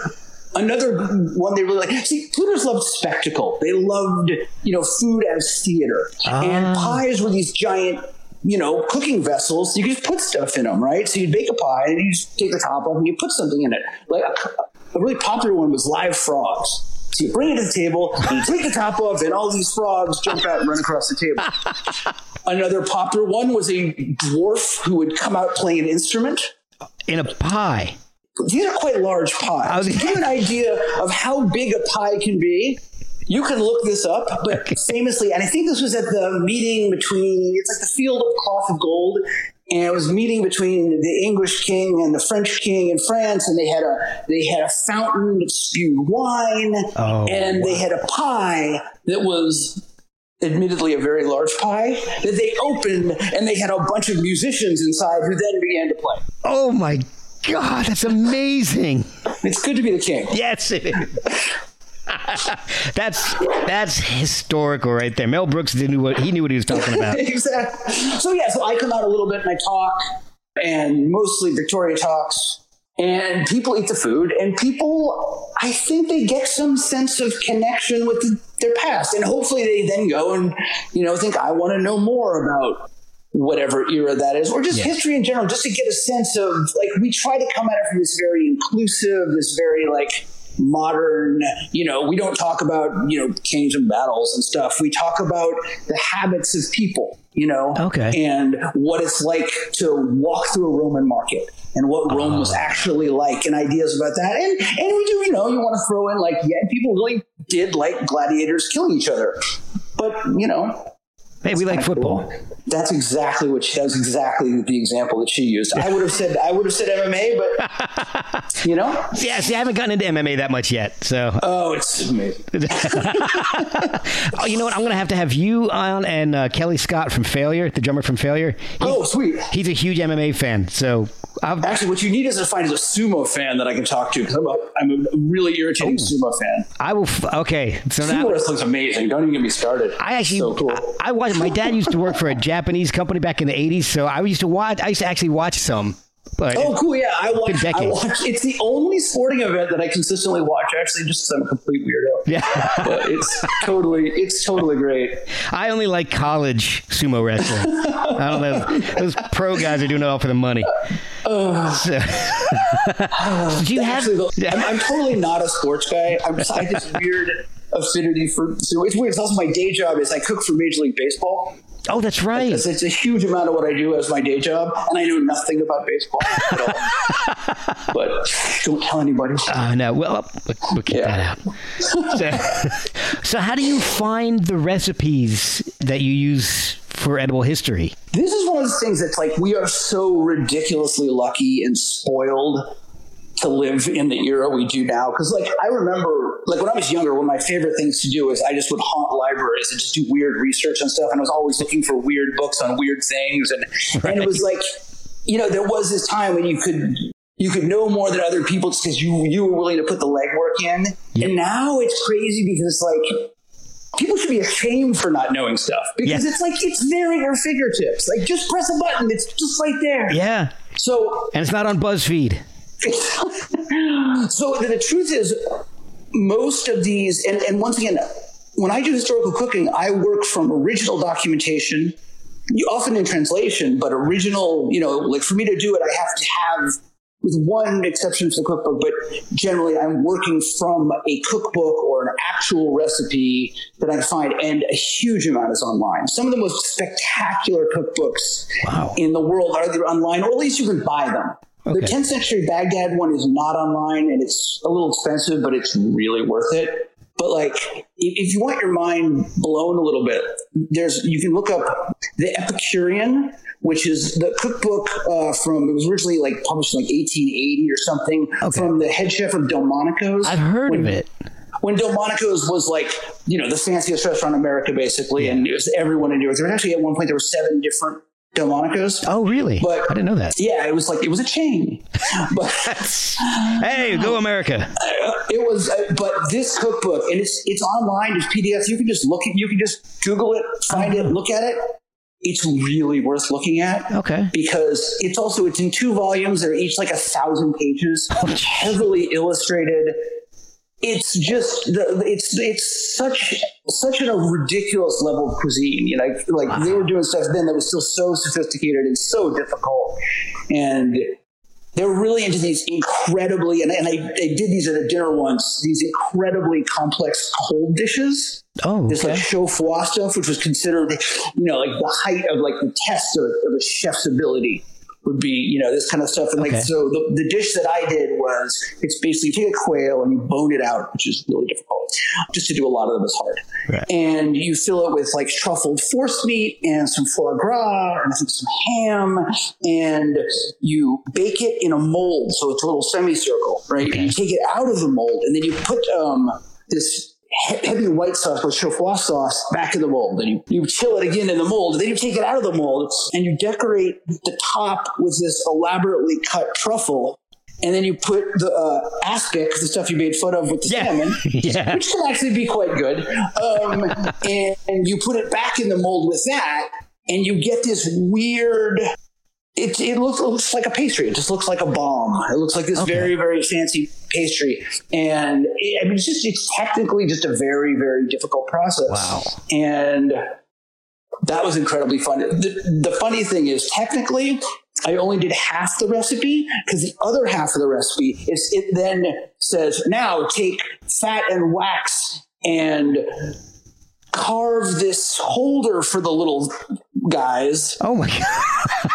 [SPEAKER 2] another one they really like. See, Tudors loved spectacle. They loved you know food as theater, and ah. pies were these giant. You know, cooking vessels. You could just put stuff in them, right? So you'd bake a pie, and you just take the top off, and you put something in it. Like a, a really popular one was live frogs. So you bring it to the table, and you take the top off, and all these frogs jump out and run across the table. [laughs] Another popular one was a dwarf who would come out playing an instrument
[SPEAKER 1] In a pie.
[SPEAKER 2] These are quite large pies.
[SPEAKER 1] I was-
[SPEAKER 2] to give you an idea of how big a pie can be, you can look this up. But famously, and I think this was at the meeting between, it's like the field of cloth of gold. And it was meeting between the English king and the French king in France, and they had a they had a fountain that spewed wine,
[SPEAKER 1] Oh,
[SPEAKER 2] and they had a pie that was admittedly a very large pie that they opened, and they had a bunch of musicians inside who then began to play.
[SPEAKER 1] Oh my God, that's amazing.
[SPEAKER 2] It's good to be the king.
[SPEAKER 1] Yes, it is. [laughs] that's that's historical right there. Mel Brooks knew what he knew what he was talking about. [laughs]
[SPEAKER 2] exactly. So yeah, so I come out a little bit and I talk, and mostly Victoria talks, and people eat the food, and people, I think they get some sense of connection with the, their past, and hopefully they then go and you know think I want to know more about whatever era that is, or just
[SPEAKER 1] Yeah.
[SPEAKER 2] history in general, just to get a sense of like we try to come at it from this very inclusive, this very like modern, you know, we don't talk about, you know, kings and battles and stuff. We talk about the habits of people, you know,
[SPEAKER 1] Okay.
[SPEAKER 2] and what it's like to walk through a Roman market and what Rome was uh-huh. actually like and ideas about that. And and we do, you know, you want to throw in like, yeah, people really did like gladiators killing each other. But, you know,
[SPEAKER 1] Hey, we like football.
[SPEAKER 2] that's exactly what she, that was exactly the example that she used. I would have said I would have said MMA, but [laughs] you know,
[SPEAKER 1] Yeah, see, I haven't gotten into MMA that much yet. So,
[SPEAKER 2] oh, it's amazing. [laughs] [laughs]
[SPEAKER 1] oh, you know what? I'm gonna have to have you on and uh, Kellii Scott from Failure, the drummer from Failure. He-
[SPEAKER 2] Oh, sweet.
[SPEAKER 1] He's a huge MMA fan, so I'll,
[SPEAKER 2] Actually, what you need is to find is a sumo fan that I can talk to because I'm a, I'm a really irritating sumo fan.
[SPEAKER 1] I will. F- okay, so
[SPEAKER 2] Sumo
[SPEAKER 1] now
[SPEAKER 2] wrestling's amazing. Don't even get me started.
[SPEAKER 1] I actually,
[SPEAKER 2] so cool.
[SPEAKER 1] I, I watched. My dad used to work for a Japanese company back in the '80s, so I used to watch. I used to actually watch some. But
[SPEAKER 2] Oh, cool! Yeah, I watch. I watch. It's the only sporting event that I consistently watch. Actually, just because I'm a complete weirdo.
[SPEAKER 1] yeah, [laughs]
[SPEAKER 2] But it's totally, it's totally great.
[SPEAKER 1] I only like college sumo wrestling. I don't know. Those pro guys are doing it all for the money. So, [sighs] do you have?
[SPEAKER 2] Actually, though, I'm, I'm totally not a sports guy. I'm just, I have this weird affinity for. So it's weird. It's also my day job is I cook for Major League Baseball.
[SPEAKER 1] Oh, that's right.
[SPEAKER 2] It's, it's a huge amount of what I do as my day job, and I know nothing about baseball at all. [laughs] but don't tell anybody.
[SPEAKER 1] Uh, no, well, we'll, we'll get
[SPEAKER 2] Yeah.
[SPEAKER 1] that out. So, [laughs] so, how do you find the recipes that you use for edible history?
[SPEAKER 2] This is one of the things that's like we are so ridiculously lucky and spoiled to live in the era we do now. Because like I remember, like when I was younger, one of my favorite things to do is I just would haunt libraries and just do weird research and stuff. And I was always looking for weird books on weird things, and and it was like, you know, there was this time when you could. You could know more than other people just because you you were willing to put the legwork in, and now it's crazy because like people should be ashamed for not knowing stuff because it's like it's there at your fingertips. Like just press a button, it's just right there.
[SPEAKER 1] Yeah,
[SPEAKER 2] So,
[SPEAKER 1] and it's not on BuzzFeed. [laughs]
[SPEAKER 2] so the, the truth is, most of these, and, and once again, when I do historical cooking, I work from original documentation, often in translation, but original. You know, like for me to do it, I have to have. With one exception for the cookbook, but generally I'm working from a cookbook or an actual recipe that I find, and a huge amount is online. Some of the most spectacular cookbooks
[SPEAKER 1] Wow.
[SPEAKER 2] in the world are either online, or at least you can buy them. The 10th century Baghdad one is not online, and it's a little expensive, but it's really worth it. But like, if, you want your mind blown a little bit, there's you can look up the Epicurean, which is the cookbook uh, from it was originally like published in like 1880 or something
[SPEAKER 1] Okay.
[SPEAKER 2] from the head chef of Delmonico's.
[SPEAKER 1] I've heard of it.
[SPEAKER 2] when Delmonico's was like, you know, the fanciest restaurant in America, basically, and it was everyone in New York. There was actually at one point there were seven different Delmonico's.
[SPEAKER 1] Oh, really?
[SPEAKER 2] But-
[SPEAKER 1] I didn't know that.
[SPEAKER 2] Yeah, it was like it was a chain, [laughs] but
[SPEAKER 1] Hey, go America!
[SPEAKER 2] it was. Uh, but this cookbook, and it's it's online, it's PDF. You can just look at, you can just Google it, find it, look at it. It's really worth looking at
[SPEAKER 1] Okay.
[SPEAKER 2] because it's also it's in two volumes. They're each like a thousand pages, heavily illustrated. It's just the, it's it's such such a ridiculous level of cuisine. You know, like they were doing stuff then that was still so sophisticated and so difficult, and they were really into these incredibly and, and I, I did these at a dinner once. These incredibly complex cold dishes
[SPEAKER 1] Oh,
[SPEAKER 2] this
[SPEAKER 1] okay.
[SPEAKER 2] like chaud-froid stuff, which was considered, you know, like the height of like the test of, of a chef's ability would be, you know, this kind of stuff. And like, so the, the dish that I did was, it's basically you take a quail and you bone it out, which is really difficult. Just to do a lot of them is hard.
[SPEAKER 1] Right.
[SPEAKER 2] And you fill it with like truffled forcemeat and some foie gras and I think some ham and you bake it in a mold. So it's a little semicircle, right?
[SPEAKER 1] Okay.
[SPEAKER 2] You take it out of the mold and then you put, um, this heavy white sauce with chaud-froid sauce back in the mold. And you, you chill it again in the mold. Then you take it out of the mold and you decorate the top with this elaborately cut truffle. And then you put the uh, aspic, the stuff you made fun of with the
[SPEAKER 1] Yeah.
[SPEAKER 2] salmon, [laughs]
[SPEAKER 1] Yeah.
[SPEAKER 2] which can actually be quite good. Um, and, and you put it back in the mold with that, and you get this weird. It, it looks, it looks like a pastry. It just looks like a bomb. It looks like this
[SPEAKER 1] Okay.
[SPEAKER 2] very, very fancy pastry. And it, I mean, it's just, it's technically just a very, very difficult process.
[SPEAKER 1] Wow.
[SPEAKER 2] And that was incredibly fun. The, the funny thing is, technically, I only did half the recipe because the other half of the recipe is it then says, now take fat and wax and carve this holder for the little guys
[SPEAKER 1] Oh my [laughs] god!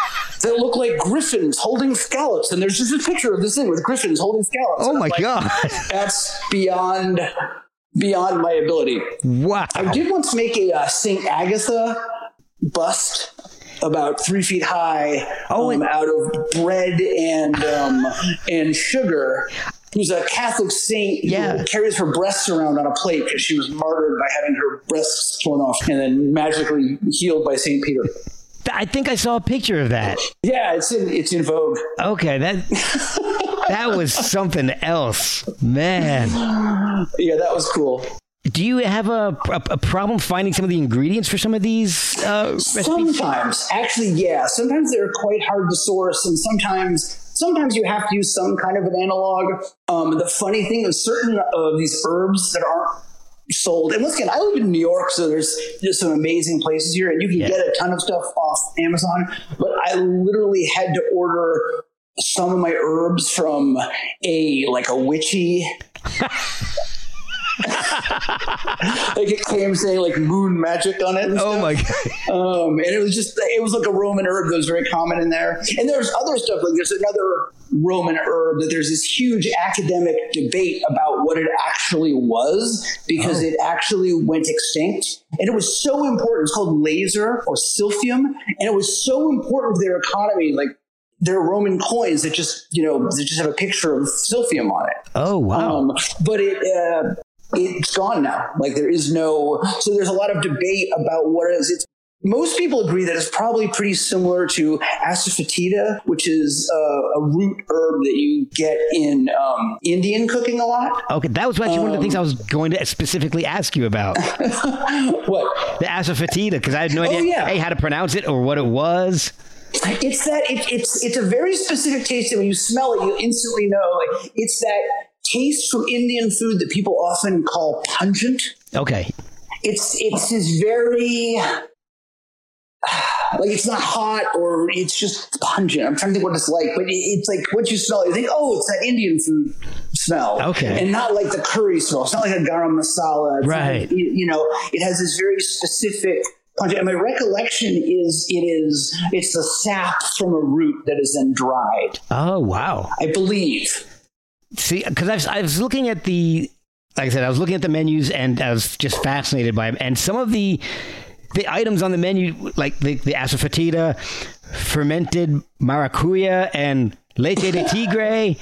[SPEAKER 2] That look like griffins holding scallops. And there's just a picture of this thing with griffins holding scallops.
[SPEAKER 1] Oh my
[SPEAKER 2] like,
[SPEAKER 1] god!
[SPEAKER 2] That's beyond beyond my ability.
[SPEAKER 1] Wow!
[SPEAKER 2] I did once make a uh, Saint Agatha bust about three feet high
[SPEAKER 1] Oh,
[SPEAKER 2] um, out of bread and um, and sugar. Who's a Catholic saint
[SPEAKER 1] Yeah.
[SPEAKER 2] who carries her breasts around on a plate because she was martyred by having her breasts torn off and then magically healed by Saint Peter.
[SPEAKER 1] I think I saw a picture of that.
[SPEAKER 2] Yeah, it's in it's in vogue.
[SPEAKER 1] Okay, that [laughs] that was something else, man.
[SPEAKER 2] Yeah, that was cool.
[SPEAKER 1] Do you have a, a, a problem finding some of the ingredients for some of these uh, recipes?
[SPEAKER 2] Sometimes, actually, yeah. Sometimes they're quite hard to source, and sometimes sometimes you have to use some kind of an analog. Um, the funny thing is, certain of these herbs that aren't sold, and once again, I live in New York, so there's just some amazing places here, and you can
[SPEAKER 1] Yeah.
[SPEAKER 2] get a ton of stuff off Amazon. But I literally had to order some of my herbs from a like a witchy [laughs] like it came saying like moon magic on it. And
[SPEAKER 1] Oh my god.
[SPEAKER 2] Um, and it was just it was like a Roman herb that was very common in there. And there's other stuff like there's another Roman herb that there's this huge academic debate about what it actually was because it actually went extinct. And it was so important. It's called laser or silphium, and it was so important to their economy. Like their Roman coins that just you know that just have a picture of silphium on it.
[SPEAKER 1] Oh wow.
[SPEAKER 2] Um, but it uh, it's gone now. Like there is no. So there's a lot of debate about what it is. It's most people agree that it's probably pretty similar to asafoetida, which is uh, a root herb that you get in um, Indian cooking a lot.
[SPEAKER 1] okay, that was actually one of the things I was going to specifically ask you about. [laughs]
[SPEAKER 2] What?
[SPEAKER 1] The asafoetida, because I had no idea
[SPEAKER 2] Oh, yeah.
[SPEAKER 1] A, how to pronounce it or what it was.
[SPEAKER 2] It's that it, it's it's a very specific taste that when you smell it, you instantly know. Like, it's that taste from Indian food that people often call pungent.
[SPEAKER 1] Okay.
[SPEAKER 2] it's it's this very [sighs] like it's not hot or it's just pungent. I'm trying to think what it's like, but it's like what you smell you think, oh, it's that Indian food smell.
[SPEAKER 1] Okay.
[SPEAKER 2] and not like the curry smell. It's not like a garam masala. It's
[SPEAKER 1] Right.
[SPEAKER 2] you, you know, it has this very specific. pungent- And my recollection is it is it's the sap from a root that is then dried.
[SPEAKER 1] Oh wow.
[SPEAKER 2] I believe.
[SPEAKER 1] See, because I I was looking at the, like I said, I was looking at the menus and I was just fascinated by them. And some of the the items on the menu, like the, the asafoetida, fermented maracuya, and leche de tigre.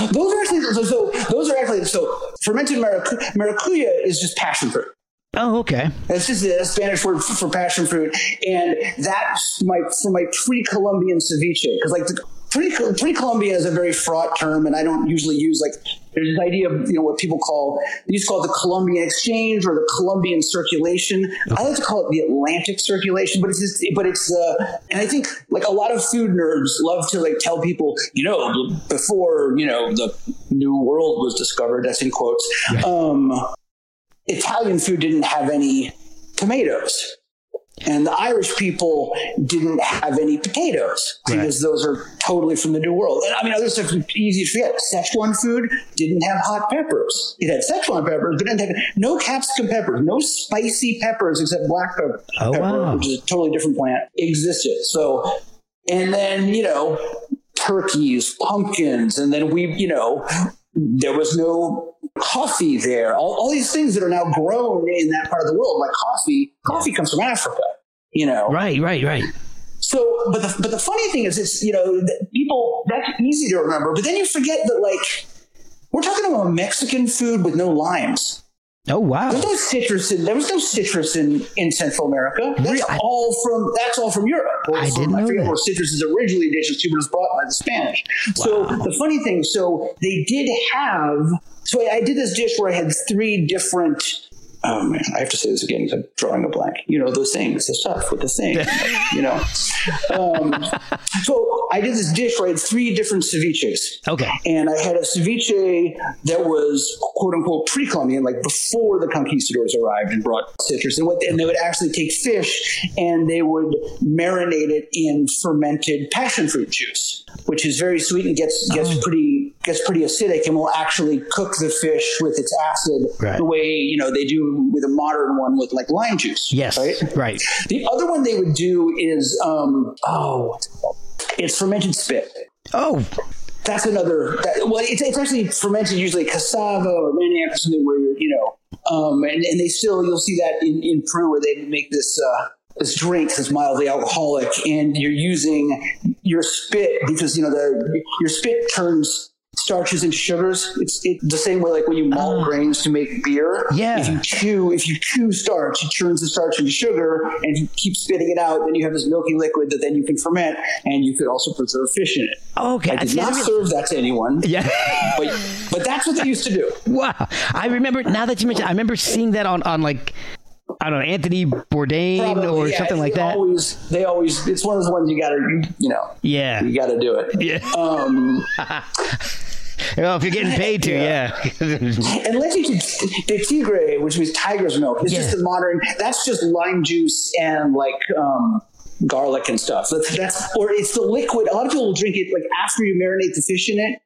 [SPEAKER 1] [laughs]
[SPEAKER 2] Those are actually so, so those are actually so fermented maracu- maracuya is just passion fruit.
[SPEAKER 1] Oh, okay.
[SPEAKER 2] That's just a Spanish word for, for passion fruit, and that's my for my pre-Columbian ceviche because like the pre pre-Columbian is a very fraught term, and I don't usually use like there's this idea of you know what people call they used to call it the Columbian exchange or the Columbian circulation. I like to call it the Atlantic circulation, but it's just, but it's uh, and I think like a lot of food nerds love to like tell people you know before you know the New World was discovered. That's in quotes. Um, Italian food didn't have any tomatoes. And the Irish people didn't have any potatoes because those are totally from the New World. And I mean, other stuff is easy to forget. Szechuan food didn't have hot peppers. It had Szechuan peppers, but it didn't have no capsicum peppers, no spicy peppers except black pepper,
[SPEAKER 1] Oh,
[SPEAKER 2] pepper
[SPEAKER 1] wow.
[SPEAKER 2] which is a totally different plant, existed. So, and then, you know, turkeys, pumpkins, and then we, you know, there was no coffee there. All, all these things that are now grown in that part of the world, like coffee, coffee comes from Africa, you know.
[SPEAKER 1] Right, right, right.
[SPEAKER 2] So, but the but the funny thing is, it's you know, that people that's easy to remember, but then you forget that like we're talking about Mexican food with no limes.
[SPEAKER 1] Oh, wow.
[SPEAKER 2] There's no citrus in there was no citrus in, in Central America. That's
[SPEAKER 1] Really? I-
[SPEAKER 2] all from that's all from Europe. Or
[SPEAKER 1] I
[SPEAKER 2] from-
[SPEAKER 1] didn't
[SPEAKER 2] I
[SPEAKER 1] know
[SPEAKER 2] forget
[SPEAKER 1] that.
[SPEAKER 2] where citrus is originally indigenous to, but it was brought by the Spanish. So the funny thing, so they did have. So I, I did this dish where I had three different. Oh man, I have to say this again because I'm drawing a blank. You know those things, the stuff with the thing. [laughs] you know. Um, so I did this dish where I had three different ceviches.
[SPEAKER 1] Okay.
[SPEAKER 2] And I had a ceviche that was quote unquote pre-Columbian, like before the conquistadors arrived and brought citrus. And what and they would actually take fish and they would marinate it in fermented passion fruit juice, which is very sweet and gets gets
[SPEAKER 1] Oh.
[SPEAKER 2] pretty gets pretty acidic and will actually cook the fish with its acid
[SPEAKER 1] Right.
[SPEAKER 2] the way you know they do with a modern one with like lime juice.
[SPEAKER 1] Yes,
[SPEAKER 2] Right.
[SPEAKER 1] right.
[SPEAKER 2] The other one they would do is um oh what's it called? It's fermented spit
[SPEAKER 1] Oh,
[SPEAKER 2] that's another. That, well, it's, it's actually fermented usually cassava or manioc or something where you're, you know, um, and, and they still you'll see that in, in Peru where they make this uh, this drink that's mildly alcoholic, and you're using your spit because you know the your spit turns starches and sugars. It's it, the same way like when you malt grains to make beer.
[SPEAKER 1] Yeah.
[SPEAKER 2] If you chew if you chew starch, it turns the starch into sugar, and if you keep spitting it out, then you have this milky liquid that then you can ferment, and you could also preserve fish in it.
[SPEAKER 1] okay.
[SPEAKER 2] I did not
[SPEAKER 1] re-
[SPEAKER 2] serve that to anyone,
[SPEAKER 1] yeah.
[SPEAKER 2] but but that's what they used to do.
[SPEAKER 1] wow. I remember, now that you mentioned, I remember seeing that on, on like, I don't know, Anthony Bourdain
[SPEAKER 2] Probably,
[SPEAKER 1] or
[SPEAKER 2] yeah,
[SPEAKER 1] something like that.
[SPEAKER 2] Always, they always. It's one of those ones you got to, you, you know,
[SPEAKER 1] Yeah.
[SPEAKER 2] you got to do it.
[SPEAKER 1] Yeah.
[SPEAKER 2] Um, [laughs] [laughs]
[SPEAKER 1] Well, if you're getting paid to, yeah.
[SPEAKER 2] and leche de tigre, which means tiger's milk, is just
[SPEAKER 1] Yeah.
[SPEAKER 2] the modern. That's just lime juice and like um, garlic and stuff. That's, that's or it's the liquid. A lot of people will drink it like after you marinate the fish in it.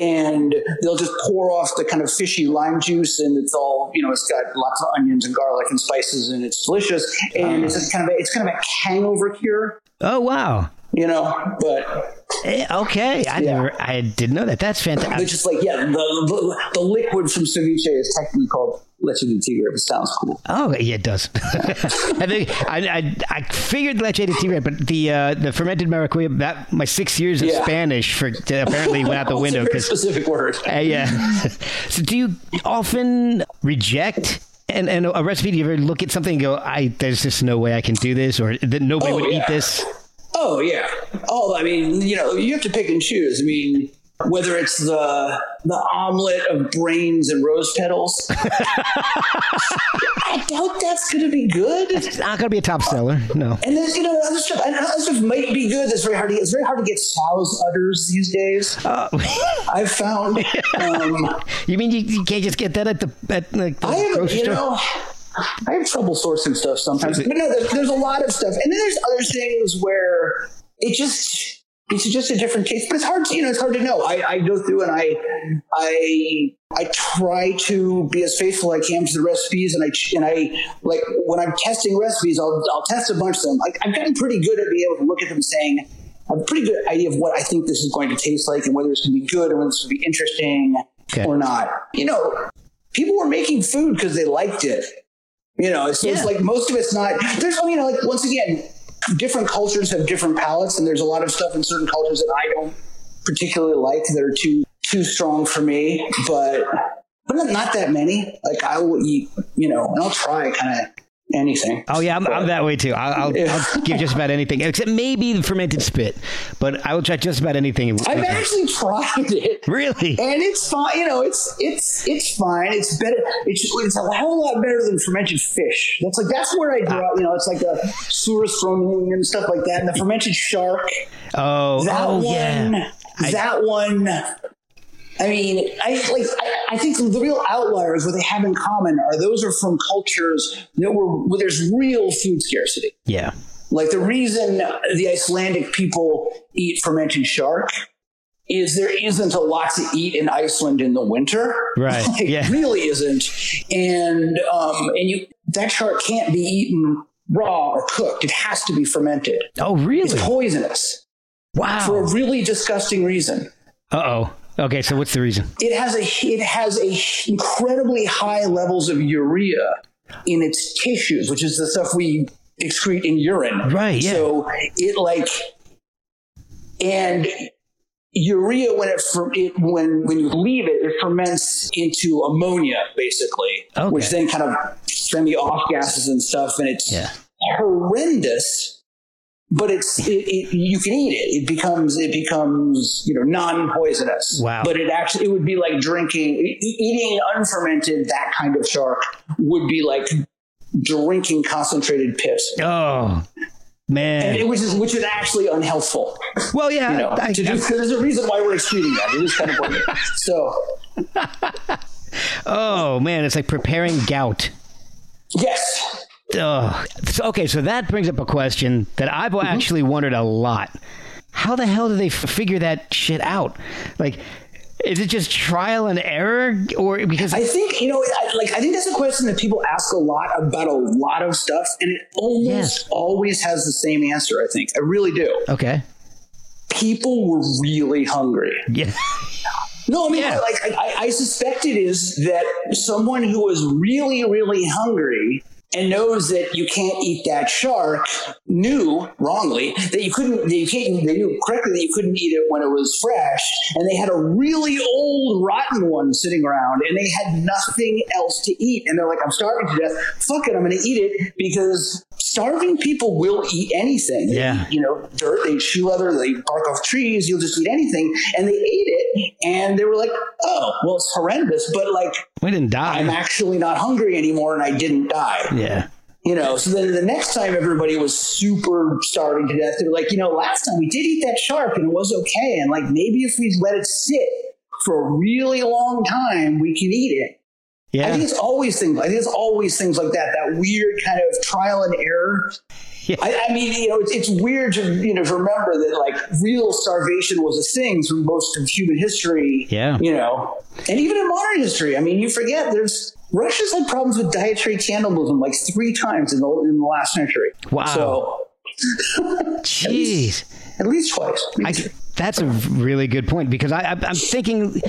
[SPEAKER 2] and they'll just pour off the kind of fishy lime juice, and it's all you know. It's got lots of onions and garlic and spices, and it's delicious. And it's just kind of a, it's kind of a hangover cure,
[SPEAKER 1] Oh wow.
[SPEAKER 2] You know. But
[SPEAKER 1] Eh, Okay, I
[SPEAKER 2] Yeah.
[SPEAKER 1] never, I didn't know that. That's
[SPEAKER 2] fantastic.
[SPEAKER 1] fantastic.
[SPEAKER 2] just like, yeah, the, the, the liquid from ceviche is technically called leche de tigre, but it sounds cool.
[SPEAKER 1] Oh, yeah, it does. [laughs] I think I, I, I figured leche de tigre, but the uh, the fermented maracuya. That my six years of
[SPEAKER 2] Yeah.
[SPEAKER 1] Spanish for apparently went out the [laughs] window because
[SPEAKER 2] specific word.
[SPEAKER 1] Uh, yeah. [laughs] so do you often reject and, and a recipe? Do you ever look at something and go, I there's just no way I can do this or that nobody
[SPEAKER 2] Oh,
[SPEAKER 1] would
[SPEAKER 2] yeah.
[SPEAKER 1] eat this?
[SPEAKER 2] Oh yeah. Oh, I mean, you know, you have to pick and choose. I mean, whether it's the the omelet of brains and rose petals, [laughs] I doubt that's going to be good.
[SPEAKER 1] It's not going to be a top seller. No.
[SPEAKER 2] And there's, you know, other stuff. And other stuff might be good. It's very hard to get. It's very hard to get sow's udders these days.
[SPEAKER 1] Uh, [laughs]
[SPEAKER 2] I've found. Um, [laughs]
[SPEAKER 1] you mean you, you can't just get that at the at like the
[SPEAKER 2] I have,
[SPEAKER 1] grocery
[SPEAKER 2] you
[SPEAKER 1] store?
[SPEAKER 2] know, I have trouble sourcing stuff sometimes. But no, there's, there's a lot of stuff, and then there's other things where it just it's just a different taste. But it's hard, to, you know, it's hard to know. I, I go through and I I I try to be as faithful as I can to the recipes, and I and I like when I'm testing recipes, I'll I'll test a bunch of them. Like I've gotten pretty good at being able to look at them, saying. I have a pretty good idea of what I think this is going to taste like and whether it's going to be good and whether it's going to be interesting
[SPEAKER 1] Okay.
[SPEAKER 2] or not. You know, people were making food because they liked it. You know, it's, it's like most of it's not. There's, you know, like once again, different cultures have different palates, and there's a lot of stuff in certain cultures that I don't particularly like that are too too strong for me. But but not, not that many. Like I will eat, you know, and I'll try kind of anything.
[SPEAKER 1] Oh yeah, I'm, I'm that way too. I'll, I'll, I'll give just about anything, except maybe the fermented spit. But I will try just about anything.
[SPEAKER 2] I've actually tried it.
[SPEAKER 1] really?
[SPEAKER 2] and it's fine. You know, it's it's it's fine. It's better. It's it's a hell of a lot better than fermented fish. That's like that's where I draw. You know, it's like a surströmming and stuff like that. And the fermented shark.
[SPEAKER 1] Oh,
[SPEAKER 2] That
[SPEAKER 1] oh
[SPEAKER 2] one.
[SPEAKER 1] yeah.
[SPEAKER 2] That one. I mean, I like. I, I think the real outliers, what they have in common, are those are from cultures that were where there's real food scarcity.
[SPEAKER 1] Yeah.
[SPEAKER 2] Like the reason the Icelandic people eat fermented shark is there isn't a lot to eat in Iceland in the winter.
[SPEAKER 1] Right, [laughs]
[SPEAKER 2] Like,
[SPEAKER 1] yeah.
[SPEAKER 2] really isn't. And um and you that shark can't be eaten raw or cooked. It has to be fermented.
[SPEAKER 1] Oh really?
[SPEAKER 2] It's poisonous
[SPEAKER 1] Wow.
[SPEAKER 2] for a really disgusting reason.
[SPEAKER 1] Uh oh. Okay, so what's the reason?
[SPEAKER 2] It has a it has a incredibly high levels of urea in its tissues, which is the stuff we excrete in urine.
[SPEAKER 1] Right, yeah.
[SPEAKER 2] So it like and urea when it, fer- it when when you leave it, it ferments into ammonia basically,
[SPEAKER 1] Okay.
[SPEAKER 2] which then kind of send you off gases and stuff, and it's
[SPEAKER 1] Yeah.
[SPEAKER 2] horrendous. But it's it, it, you can eat it. It becomes it becomes you know non poisonous.
[SPEAKER 1] Wow.
[SPEAKER 2] But it actually it would be like drinking eating unfermented that kind of shark would be like drinking concentrated piss.
[SPEAKER 1] Oh man.
[SPEAKER 2] And it, which is which is actually unhealthful.
[SPEAKER 1] well, yeah.
[SPEAKER 2] You know,
[SPEAKER 1] I-
[SPEAKER 2] to do, there's a reason why we're excreting that. It is kind of pointless. So [laughs]
[SPEAKER 1] oh man, it's like preparing gout.
[SPEAKER 2] yes,
[SPEAKER 1] Ugh. Okay, so that brings up a question that I've
[SPEAKER 2] Mm-hmm.
[SPEAKER 1] actually wondered a lot. How the hell do they f- figure that shit out? Like, is it just trial and error, or because
[SPEAKER 2] I think you know, I, like I think that's a question that people ask a lot about a lot of stuff, and it almost
[SPEAKER 1] Yes.
[SPEAKER 2] always has the same answer. I think I really do.
[SPEAKER 1] okay,
[SPEAKER 2] People were really hungry.
[SPEAKER 1] yeah, [laughs]
[SPEAKER 2] No, I mean,
[SPEAKER 1] Yeah.
[SPEAKER 2] like I, I- I suspect it is that someone who was really, really hungry and knows that you can't eat that shark knew wrongly that you couldn't. That you can't. They knew correctly that you couldn't eat it when it was fresh, and they had a really old, rotten one sitting around, and they had nothing else to eat, and they're like, "I'm starving to death. Fuck it, I'm going to eat it because." Starving people will eat anything. They
[SPEAKER 1] Yeah.
[SPEAKER 2] eat, you know, dirt, they eat shoe leather, they bark off trees, you'll just eat anything. And they ate it and they were like, oh, well, it's horrendous, but like,
[SPEAKER 1] we didn't die.
[SPEAKER 2] I'm actually not hungry anymore and I didn't die.
[SPEAKER 1] yeah,
[SPEAKER 2] You know, so then the next time everybody was super starving to death, they were like, you know, last time we did eat that shark and it was okay. And like, maybe if we let it sit for a really long time, we can eat it. I
[SPEAKER 1] yeah,
[SPEAKER 2] think it's always things. I think it's always things like that. That weird kind of trial and error. I, I, mean, you know, it's, it's, weird to you know to remember that like real starvation was a thing through most of human history.
[SPEAKER 1] Yeah,
[SPEAKER 2] you know, and even in modern history. I mean, you forget there's Russia's had problems with dietary cannibalism like three times in the in the last century.
[SPEAKER 1] Wow.
[SPEAKER 2] So,
[SPEAKER 1] jeez, [laughs]
[SPEAKER 2] at least, at least twice.
[SPEAKER 1] I, that's a really good point because I, I'm thinking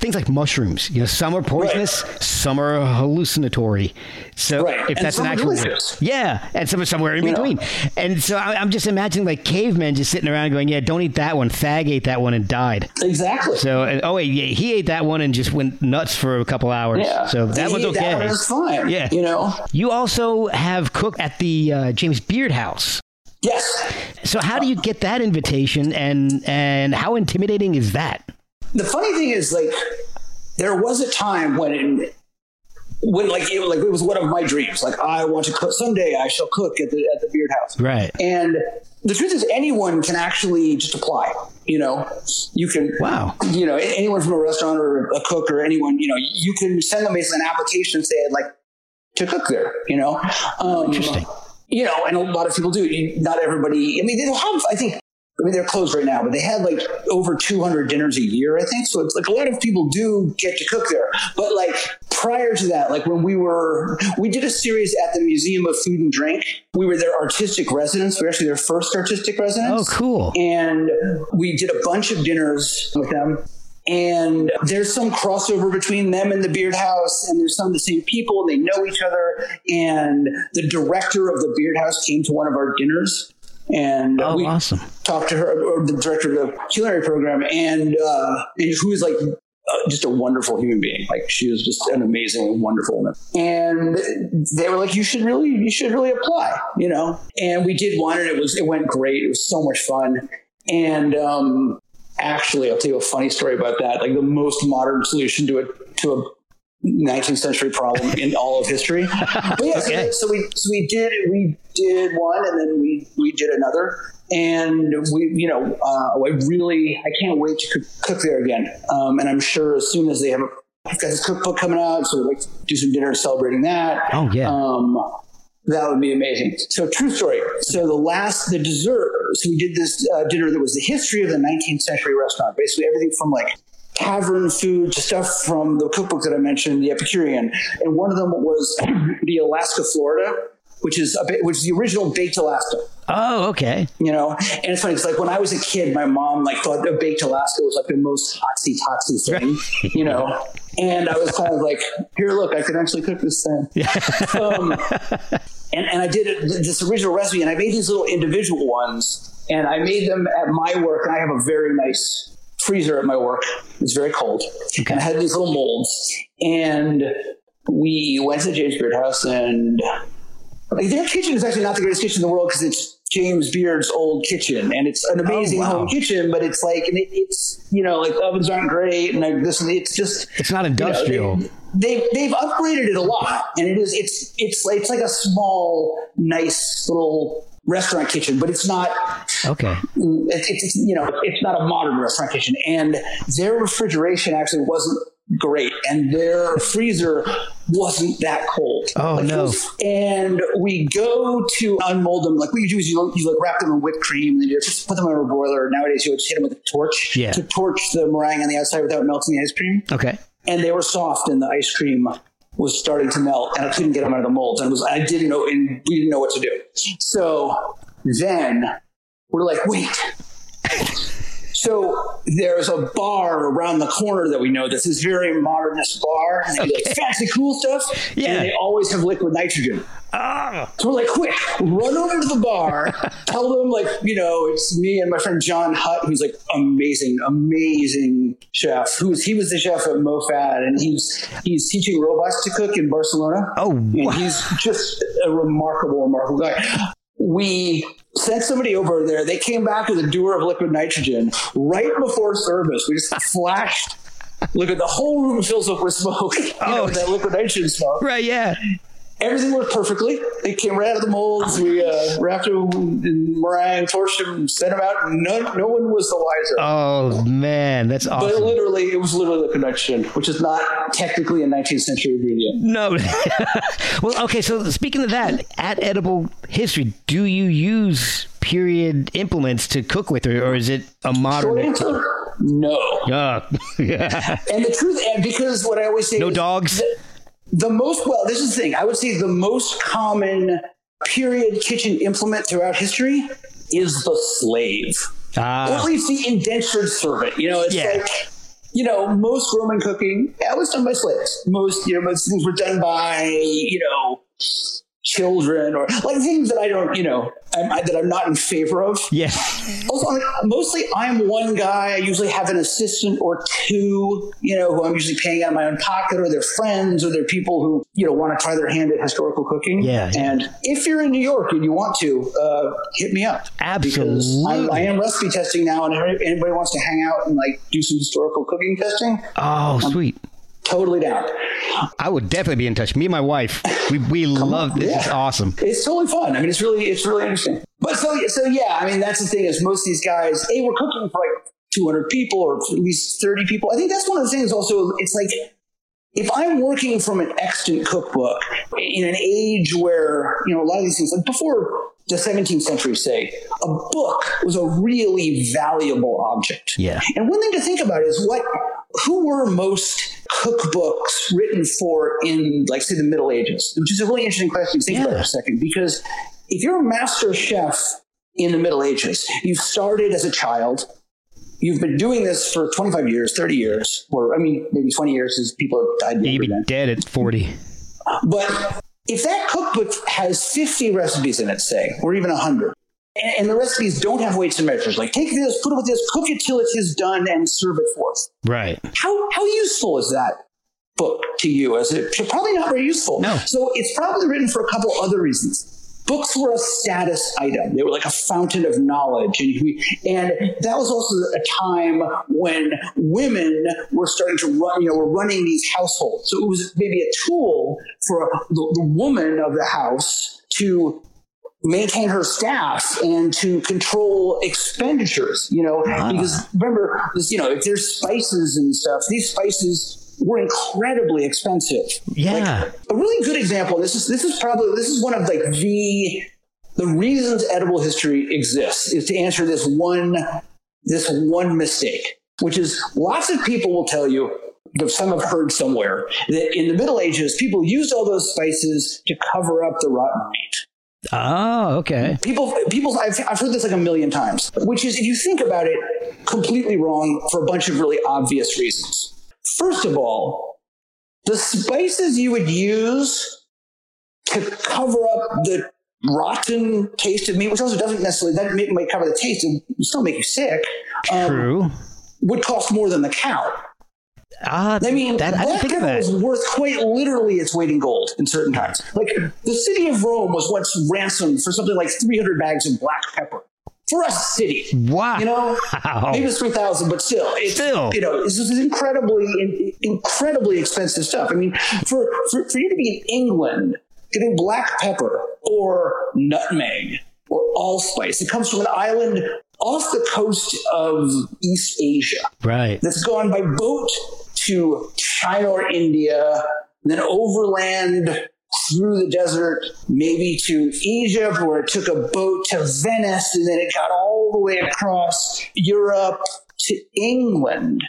[SPEAKER 1] things like mushrooms. You know, some are poisonous, right. some are hallucinatory. So
[SPEAKER 2] right.
[SPEAKER 1] if
[SPEAKER 2] and
[SPEAKER 1] that's an actual word, yeah, and some are somewhere in you between. Know. And so I, am just imagining like cavemen just sitting around going, "Yeah, don't eat that one." Thag ate that one and died.
[SPEAKER 2] Exactly.
[SPEAKER 1] So and, oh wait, yeah, he ate that one and just went nuts for a couple hours.
[SPEAKER 2] Yeah.
[SPEAKER 1] So that
[SPEAKER 2] he
[SPEAKER 1] one's okay.
[SPEAKER 2] That one fine.
[SPEAKER 1] Yeah.
[SPEAKER 2] You know.
[SPEAKER 1] You also have cooked at the uh, James Beard House.
[SPEAKER 2] Yes.
[SPEAKER 1] So how do you get that invitation, and and how intimidating is that?
[SPEAKER 2] The funny thing is, like, there was a time when it, when like it, like it was one of my dreams. Like I want to cook someday. I shall cook at the at the Beard House.
[SPEAKER 1] Right.
[SPEAKER 2] And the truth is, anyone can actually just apply. You know, you can.
[SPEAKER 1] Wow.
[SPEAKER 2] You know, anyone from a restaurant or a cook or anyone. You know, you can send them basically an application and say, like to cook there." You know.
[SPEAKER 1] Um, Interesting.
[SPEAKER 2] You know, and a lot of people do. Not everybody. I mean, they'll have. I think I mean, they're closed right now, but they had like over 200 dinners a year, I think. So it's like a lot of people do get to cook there. But like prior to that, like when we were, we did a series at the Museum of Food and Drink. We were their artistic residents. We were actually their first artistic residents.
[SPEAKER 1] Oh, cool.
[SPEAKER 2] And we did a bunch of dinners with them. And there's some crossover between them and the Beard House, and there's some of the same people, and they know each other. And the director of the Beard House came to one of our dinners and
[SPEAKER 1] oh,
[SPEAKER 2] we
[SPEAKER 1] awesome.
[SPEAKER 2] talked to her, or the director of the culinary program, and, uh, and who is like uh, just a wonderful human being. Like she was just an amazingly wonderful woman. And they were like, you should really, you should really apply, you know? And we did one and it was, it went great. It was so much fun. And, um, actually, I'll tell you a funny story about that. Like the most modern solution to it, to a 19th century problem [laughs] in all of history. But yeah, okay. so, so, we so we did we did one, and then we we did another, and we you know uh, I really I can't wait to cook, cook there again, um, and I'm sure as soon as they have a got this cookbook coming out, so we'd like to do some dinner celebrating that.
[SPEAKER 1] Oh yeah.
[SPEAKER 2] Um, that would be amazing. So, true story. So, the last, the dessert. So, we did this uh, dinner that was the history of the 19th century restaurant. Basically, everything from like tavern food stuff from the cookbook that I mentioned, the Epicurean, and one of them was [clears throat] the Alaska Florida, which is a which is the original baked Alaska.
[SPEAKER 1] Oh, okay.
[SPEAKER 2] You know, and it's funny. It's like when I was a kid, my mom like thought that baked Alaska was like the most hotsy totsy thing. you know, and I was kind of like, here, look, I can actually cook this thing. Yeah. um, [laughs] and, and I did it, this original recipe, and I made these little individual ones, and I made them at my work, and I have a very nice freezer at my work. It's very cold. Okay. And I had these little molds. And we went to James Beard house and like, their kitchen is actually not the greatest kitchen in the world because it's James Beard's old kitchen, and it's an oh, amazing oh, wow. home kitchen. But it's like, and it, it's you know, like the ovens aren't great, and like this, it's just
[SPEAKER 1] it's not industrial.
[SPEAKER 2] You know, they, they've they've upgraded it a lot, and it is it's it's it's like a small, nice little restaurant kitchen, but it's not
[SPEAKER 1] okay.
[SPEAKER 2] It's, it's you know it's not a modern restaurant kitchen, and their refrigeration actually wasn't great, and their freezer wasn't that cold.
[SPEAKER 1] Oh
[SPEAKER 2] like
[SPEAKER 1] no!
[SPEAKER 2] Was, and we go to unmold them. Like what you do is you, you like wrap them in whipped cream, and then you just put them in a broiler. Nowadays, you would just hit them with a torch
[SPEAKER 1] yeah.
[SPEAKER 2] to torch the meringue on the outside without melting the ice cream.
[SPEAKER 1] Okay.
[SPEAKER 2] And they were soft, and the ice cream was starting to melt and I couldn't get them out of the molds. And was, I didn't know, and we didn't know what to do. So then we're like, wait. So there's a bar around the corner that we know This is very modernist bar. And they okay. like fancy cool stuff.
[SPEAKER 1] Yeah.
[SPEAKER 2] And they always have liquid nitrogen.
[SPEAKER 1] Ah.
[SPEAKER 2] So we're like, quick, run over to the bar, [laughs] tell them like, you know, it's me and my friend John Hutt, who's like amazing, amazing chef. Who's he was the chef at MoFad and he's he's teaching robots to cook in Barcelona.
[SPEAKER 1] Oh,
[SPEAKER 2] and he's just a remarkable, remarkable guy we sent somebody over there. They came back with a dewar of liquid nitrogen right before service. We just flashed. Look at the whole room fills up with smoke. You oh, know, that liquid nitrogen smoke.
[SPEAKER 1] Right, yeah.
[SPEAKER 2] Everything worked perfectly. It came right out of the molds. We uh, wrapped it in meringue, torched them, sent them out. No, no one was the wiser.
[SPEAKER 1] Oh man, that's awesome.
[SPEAKER 2] but literally, it was literally the connection, which is not technically a 19th century ingredient.
[SPEAKER 1] No. [laughs] well, okay. So speaking of that, at Edible History, do you use period implements to cook with, or, or is it a modern?
[SPEAKER 2] answer: No.
[SPEAKER 1] Uh, [laughs] yeah.
[SPEAKER 2] And the truth, because what I always say,
[SPEAKER 1] No dogs?
[SPEAKER 2] The, the most well, this is the thing. I would say the most common period kitchen implement throughout history is the slave, or at
[SPEAKER 1] Ah,
[SPEAKER 2] least the indentured servant. You know, it's
[SPEAKER 1] Yeah.
[SPEAKER 2] like. You know, most Roman cooking that was done by slaves. Most, you know, most things were done by, you know, children or like things that I don't, you know, I'm, I, that I'm not in favor of.
[SPEAKER 1] yeah.
[SPEAKER 2] Also, like, mostly I'm one guy. I usually have an assistant or two, you know, who I'm usually paying out of my own pocket, or they're friends, or they're people who, you know, want to try their hand at historical cooking.
[SPEAKER 1] Yeah, yeah.
[SPEAKER 2] And if you're in New York and you want to, uh, hit me up.
[SPEAKER 1] Absolutely.
[SPEAKER 2] I am recipe testing now, and if anybody wants to hang out and like do some historical cooking testing,
[SPEAKER 1] Oh, sweet.
[SPEAKER 2] Totally down.
[SPEAKER 1] I would definitely be in touch. Me and my wife, we we [laughs] love this. It's awesome.
[SPEAKER 2] It's totally fun. I mean, it's really, it's really interesting. But so, so yeah, I mean, that's the thing is most of these guys, hey, we're cooking for like 200 people or at least 30 people. I think that's one of the things also, it's like, if I'm working from an extant cookbook in an age where, you know, a lot of these things, like before the 17th century, say, a book was a really valuable object.
[SPEAKER 1] Yeah.
[SPEAKER 2] And one thing to think about is what, who were most cookbooks written for in, like, say, the Middle Ages? Which is a really interesting question to think about
[SPEAKER 1] Yeah.
[SPEAKER 2] for a second, because if you're a master chef in the Middle Ages, you've started as a child, you've been doing this for 25 years, 30 years, or I mean, maybe 20 years as people have died
[SPEAKER 1] You'd
[SPEAKER 2] younger
[SPEAKER 1] be
[SPEAKER 2] then.
[SPEAKER 1] dead at forty.
[SPEAKER 2] But if that cookbook has 50 recipes in it, say, or even 100, and, and the recipes don't have weights and measures, like take this, put it with this, cook it till it is done, and serve it forth.
[SPEAKER 1] Right.
[SPEAKER 2] How, how useful is that book to you? As it probably not very useful.
[SPEAKER 1] No.
[SPEAKER 2] So it's probably written for a couple other reasons. Books were a status item. They were like a fountain of knowledge. And, and that was also a time when women were starting to run, you know, were running these households. So it was maybe a tool for the, the woman of the house to maintain her staff and to control expenditures, you know, ah. because remember this, you know, if there's spices and stuff, these spices were incredibly expensive.
[SPEAKER 1] Yeah.
[SPEAKER 2] A really good example, this is this is probably this is one of like the the reasons edible history exists is to answer this one this one mistake, which is lots of people will tell you that some have heard somewhere that in the Middle Ages people used all those spices to cover up the rotten meat
[SPEAKER 1] Oh, okay.
[SPEAKER 2] people people I've, I've heard this like a million times which is if you think about it completely wrong for a bunch of really obvious reasons first of all the spices you would use to cover up the rotten taste of meat which also doesn't necessarily that might cover the taste and still make you sick um,
[SPEAKER 1] True.
[SPEAKER 2] would cost more than the cow
[SPEAKER 1] Ah,
[SPEAKER 2] I mean,
[SPEAKER 1] that, I didn't think of that.
[SPEAKER 2] is worth quite literally its weight in gold in certain times. Like the city of Rome was once ransomed for something like 300 bags of black pepper for a city.
[SPEAKER 1] Wow.
[SPEAKER 2] You know, maybe it's 3,000, but still, it's,
[SPEAKER 1] Still.
[SPEAKER 2] you know, this is incredibly, in, incredibly expensive stuff. I mean, for, for, for you to be in England getting black pepper or nutmeg or allspice, it comes from an island off the coast of East Asia
[SPEAKER 1] Right.
[SPEAKER 2] that's gone by boat to China or India, then overland through the desert, maybe to Egypt, where it took a boat to Venice, and then it got all the way across Europe to England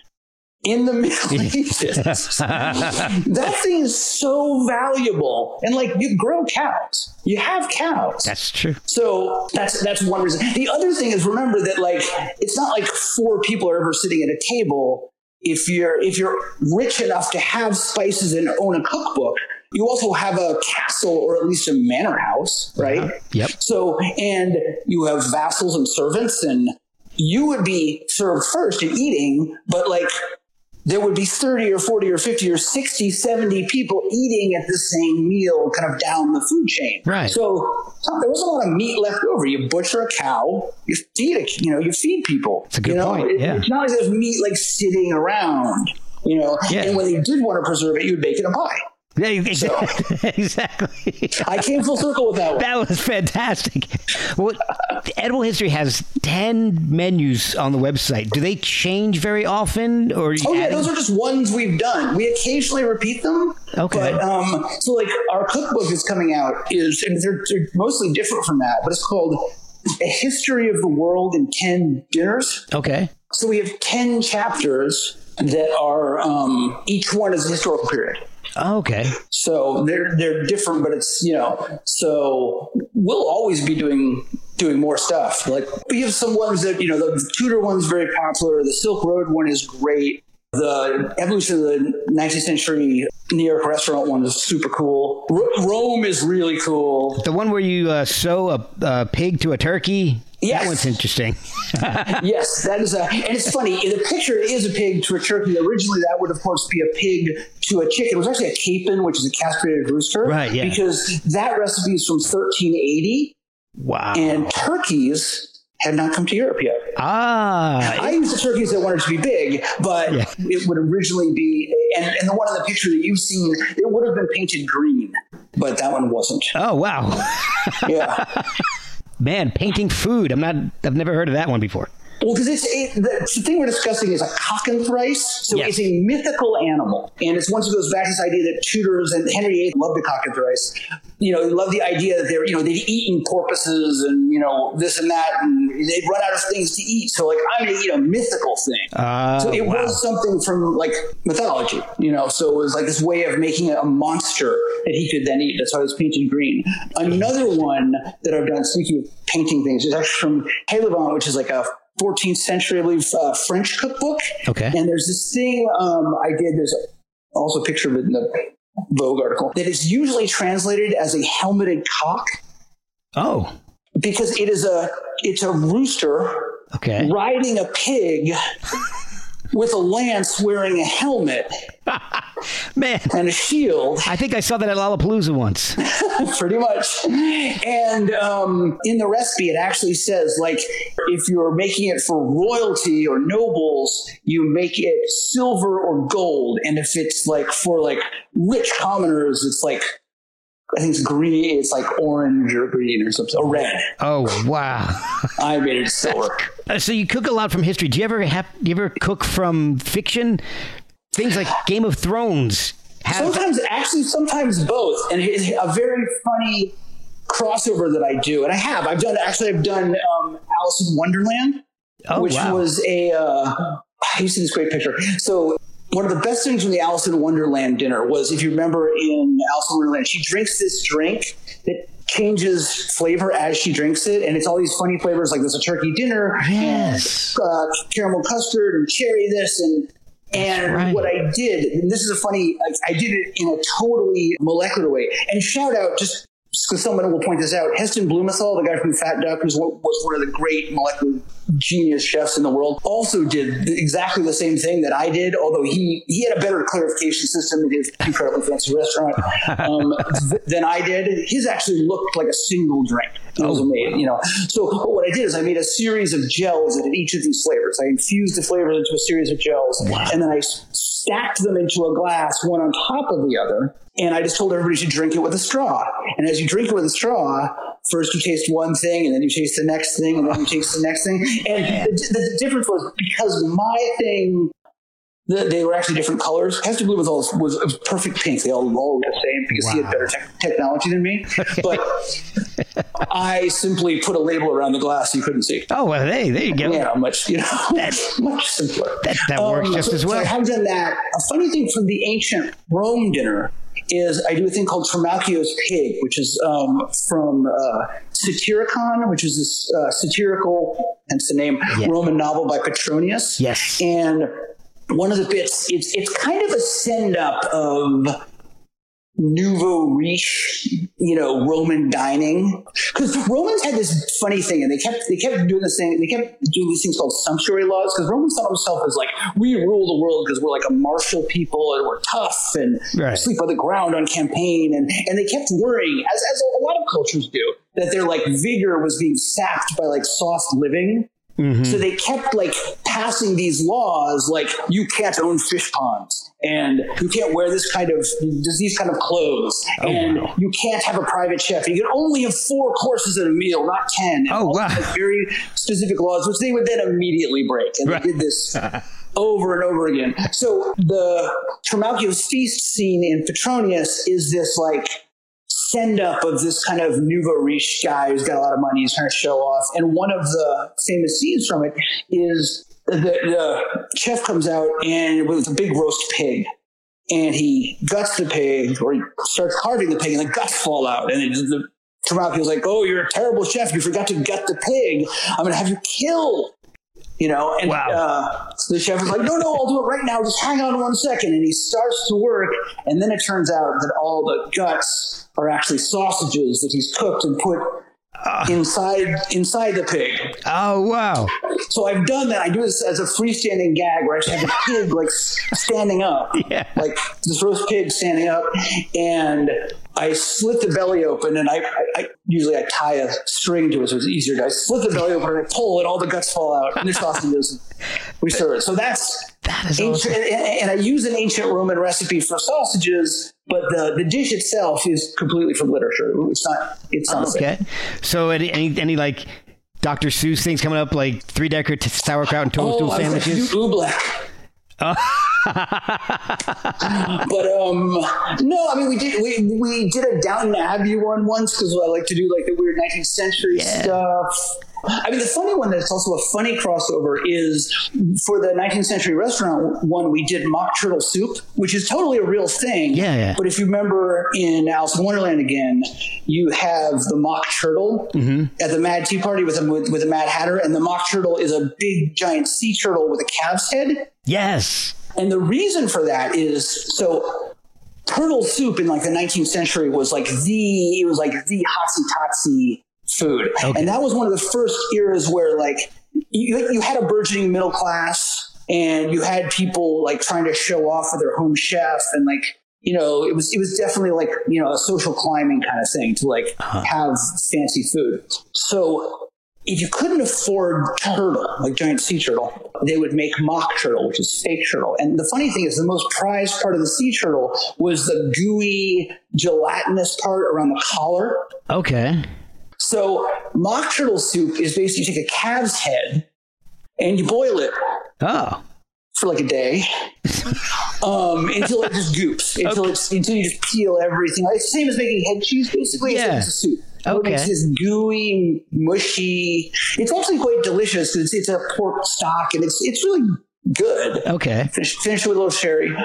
[SPEAKER 2] in the [laughs] Middle Ages. [laughs] that thing is so valuable. And like you grow cows. You have cows.
[SPEAKER 1] That's true.
[SPEAKER 2] So that's that's one reason. The other thing is remember that like it's not like four people are ever sitting at a table. If you're if you're rich enough to have spices and own a cookbook, you also have a castle or at least a manor house, right?
[SPEAKER 1] Yep.
[SPEAKER 2] So and you have vassals and servants, and you would be served first and eating, but like there would be 30 or 40 or 50 or 60, 70 people eating at the same meal kind of down the food chain.
[SPEAKER 1] Right.
[SPEAKER 2] So there wasn't a lot of meat left over. You butcher a cow, you feed it, you know, you feed people.
[SPEAKER 1] It's a good
[SPEAKER 2] you know?
[SPEAKER 1] point,
[SPEAKER 2] It-
[SPEAKER 1] yeah.
[SPEAKER 2] It's not like there's meat like sitting around, you know.
[SPEAKER 1] Yeah.
[SPEAKER 2] And when they did want to preserve it, you would bake it a pie.
[SPEAKER 1] Yeah, exactly. [laughs] exactly.
[SPEAKER 2] I came full circle with that one.
[SPEAKER 1] That was fantastic. Well, Edible History has 10 menus on the website. Do they change very often? Or
[SPEAKER 2] Oh yeah, those are just ones we've done. We occasionally repeat them.
[SPEAKER 1] Okay.
[SPEAKER 2] But um, so like our cookbook is coming out is and they're, they're mostly different from that, but it's called A History of the World in Ten Dinners.
[SPEAKER 1] Okay.
[SPEAKER 2] So we have ten chapters that are um, each one is a historical period.
[SPEAKER 1] Oh, okay.
[SPEAKER 2] So they're they're different, but it's you know. So we'll always be doing doing more stuff. Like we have some ones that you know the Tudor one's very popular. The Silk Road one is great. The evolution of the 19th century New York restaurant one is super cool. R- Rome is really cool.
[SPEAKER 1] The one where you uh, sew a, a pig to a turkey?
[SPEAKER 2] Yes.
[SPEAKER 1] That one's interesting. [laughs]
[SPEAKER 2] yes, that is a, and it's funny. The picture is a pig to a turkey. Originally, that would of course be a pig to a chicken. It was actually a capon, which is a castrated rooster.
[SPEAKER 1] Right, yeah.
[SPEAKER 2] Because that recipe is from 1380,
[SPEAKER 1] Wow.
[SPEAKER 2] and turkeys had not come to Europe yet.
[SPEAKER 1] ah.
[SPEAKER 2] I used the turkeys that wanted to be big, but
[SPEAKER 1] Yeah.
[SPEAKER 2] it would originally be, and, and the one in the picture that you've seen, it would have been painted green, but that one wasn't.
[SPEAKER 1] Oh, wow.
[SPEAKER 2] Yeah. [laughs]
[SPEAKER 1] Man, painting food. I'm not, I've never heard of that one before.
[SPEAKER 2] Well, because it's it, the, the thing we're discussing is a cockentrice, so
[SPEAKER 1] Yes.
[SPEAKER 2] it's a mythical animal, and it's once it goes back to this idea that Tudors and Henry VIII loved the cockentrice. You know, they loved the idea that they're you know they'd eaten porpoises and you know this and that, and they'd run out of things to eat. So like I'm gonna eat a mythical thing.
[SPEAKER 1] Uh,
[SPEAKER 2] so it
[SPEAKER 1] wow.
[SPEAKER 2] was something from like mythology, you know. So it was like this way of making a monster that he could then eat. That's why it was painted green. Another one that I've done, speaking of painting things, is actually from Taillevent, which is like a 14th century, I believe, uh, French cookbook.
[SPEAKER 1] Okay.
[SPEAKER 2] And there's this thing um, I did. There's also a picture of it in the Vogue article that is usually translated as a helmeted cock
[SPEAKER 1] Oh,
[SPEAKER 2] because it is a it's a rooster
[SPEAKER 1] okay.
[SPEAKER 2] riding a pig with a lance wearing a helmet [laughs]
[SPEAKER 1] Man,
[SPEAKER 2] and a shield,
[SPEAKER 1] I think I saw that at Lollapalooza once. [laughs]
[SPEAKER 2] pretty much. And um, in the recipe, it actually says like if you're making it for royalty or nobles, you make it silver or gold, and if it's like for like rich commoners, it's like I think it's green. It's like orange or green or something, or red.
[SPEAKER 1] Oh, wow. [laughs]
[SPEAKER 2] I made it silver.
[SPEAKER 1] Uh, so you cook a lot from history. Do you ever have, do you ever cook from fiction? Things like Game of Thrones. Have,
[SPEAKER 2] Sometimes, actually, sometimes both. And it's a very funny crossover that I do, and I have. I've done actually. I've done um, Alice in Wonderland,
[SPEAKER 1] Oh,
[SPEAKER 2] which
[SPEAKER 1] wow.
[SPEAKER 2] was a. Uh, you see this great picture. So one of the best things from the Alice in Wonderland dinner was, if you remember in Alice in Wonderland, she drinks this drink that changes flavor as she drinks it, and it's all these funny flavors like there's a turkey dinner,
[SPEAKER 1] Yes.
[SPEAKER 2] and, uh, caramel custard, and cherry this, and and
[SPEAKER 1] right.
[SPEAKER 2] what I did, and this is a funny, like, I did it in a totally molecular way. And shout out, just because someone will point this out, Heston Blumenthal, the guy from Fat Duck, who was one of the great molecular genius chefs in the world, also did exactly the same thing that I did, although he, he had a better clarification system in his incredibly fancy restaurant [laughs] um, th- than I did. His actually looked like a single drink. It was amazing, you know. So what I did is I made a series of gels that had each of these flavors. I infused the flavors into a series of gels, and then I stacked them into a glass, one on top of the other. And I just told everybody to drink it with a straw. And as you drink it with a straw, first you taste one thing, and then you taste the next thing, and then you taste the next thing. And the, the, the difference was because my thing the, they were actually different colors. Hester Blue was all was, was perfect pink. They all looked the same because he had better tech technology than me. But [laughs] I simply put a label around the glass so you couldn't see.
[SPEAKER 1] oh, well, hey, there you go.
[SPEAKER 2] Yeah, much you know, [laughs] [laughs] much simpler.
[SPEAKER 1] That, that works
[SPEAKER 2] Um,
[SPEAKER 1] just
[SPEAKER 2] so-
[SPEAKER 1] as
[SPEAKER 2] so I
[SPEAKER 1] well.
[SPEAKER 2] have done that. A funny thing from the ancient Rome dinner is I do a thing called Trimalchio's Pig, which is um, from uh, Satyricon, which is this uh, satirical, hence the name,
[SPEAKER 1] Yeah.
[SPEAKER 2] Roman novel by Petronius.
[SPEAKER 1] Yes.
[SPEAKER 2] And one of the bits, it's it's kind of a send up of nouveau riche, you know, Roman dining. Because Romans had this funny thing, and they kept they kept doing this thing. They kept doing these things called sumptuary laws. Because Romans thought of themselves as like we rule the world because we're like a martial people and we're tough and
[SPEAKER 1] Right.
[SPEAKER 2] sleep on the ground on campaign. And and they kept worrying, as as a lot of cultures do, that their like vigor was being sapped by like soft living. Mm-hmm. So they kept like passing these laws like you can't own fish ponds and you can't wear this kind of these kind of clothes,
[SPEAKER 1] Oh,
[SPEAKER 2] and
[SPEAKER 1] wow.
[SPEAKER 2] you can't have a private chef. You can only have four courses at a meal, not ten. And
[SPEAKER 1] Oh, wow.
[SPEAKER 2] Very specific laws, which they would then immediately break, and
[SPEAKER 1] Right.
[SPEAKER 2] they did this [laughs] over and over again. So the Trimalchio's feast scene in Petronius is this like send up of this kind of nouveau riche guy who's got a lot of money, he's trying to show off. And one of the famous scenes from it is the, the chef comes out and with a big roast pig. And he guts the pig, or he starts carving the pig, and the guts fall out. And it, the Trimalchio's like, "Oh, you're a terrible chef! You forgot to gut the pig. I'm going to have you killed." You know, and
[SPEAKER 1] Wow.
[SPEAKER 2] uh, so the chef is like, "No, no, I'll do it right now. Just hang on one second. And he starts to work, and then it turns out that all the guts are actually sausages that he's cooked and put inside inside the pig.
[SPEAKER 1] Oh wow.
[SPEAKER 2] So I've done that. I do this as a freestanding gag where I have a pig like standing up, [laughs]
[SPEAKER 1] Yeah.
[SPEAKER 2] like this roast pig standing up, and I slit the belly open, and I, I, I usually I tie a string to it so it's easier. to I slit the belly open and I pull, and all the guts fall out, and the sausages. [laughs] We serve it. So that's
[SPEAKER 1] That is
[SPEAKER 2] ancient,
[SPEAKER 1] awesome.
[SPEAKER 2] and, and I use an ancient Roman recipe for sausages, but the, the dish itself is completely from literature. It's not. It's not.
[SPEAKER 1] Okay. So any any, any like Dr. Seuss things coming up like three decker t- sauerkraut and toadstool
[SPEAKER 2] Oh, like,
[SPEAKER 1] sandwiches?
[SPEAKER 2] oobleck. But um, no, I mean we did we we did a Downton Abbey one once because I like to do like the weird 19th century stuff. I mean, the funny one that's also a funny crossover is for the 19th century restaurant one, we did mock turtle soup, which is totally a real thing.
[SPEAKER 1] Yeah, yeah.
[SPEAKER 2] But if you remember in Alice in Wonderland again, you have the mock turtle mm-hmm. at the Mad Tea Party with a with, with a Mad Hatter, and the mock turtle is a big giant sea turtle with a calf's head.
[SPEAKER 1] yes.
[SPEAKER 2] And the reason for that is so turtle soup in like the 19th century was like the it was like the hotsy totsy food,
[SPEAKER 1] Okay.
[SPEAKER 2] and that was one of the first eras where like you you had a burgeoning middle class, and you had people like trying to show off with their home chef, and like you know it was it was definitely like you know a social climbing kind of thing to like uh-huh. have fancy food. So if you couldn't afford turtle, like giant sea turtle, they would make mock turtle, which is fake turtle. And the funny thing is, the most prized part of the sea turtle was the gooey, gelatinous part around the collar.
[SPEAKER 1] Okay.
[SPEAKER 2] So mock turtle soup is basically you take a calf's head and you boil it
[SPEAKER 1] Oh.
[SPEAKER 2] for like a day [laughs] um, until it just goops, until it's until you just peel everything. It's the same as making head cheese, basically.
[SPEAKER 1] Yeah.
[SPEAKER 2] It's, it's a soup. So
[SPEAKER 1] Okay.
[SPEAKER 2] It makes this gooey, mushy. It's actually quite delicious because it's, it's a pork stock and it's it's really good.
[SPEAKER 1] Okay.
[SPEAKER 2] Finish, finish with a little sherry.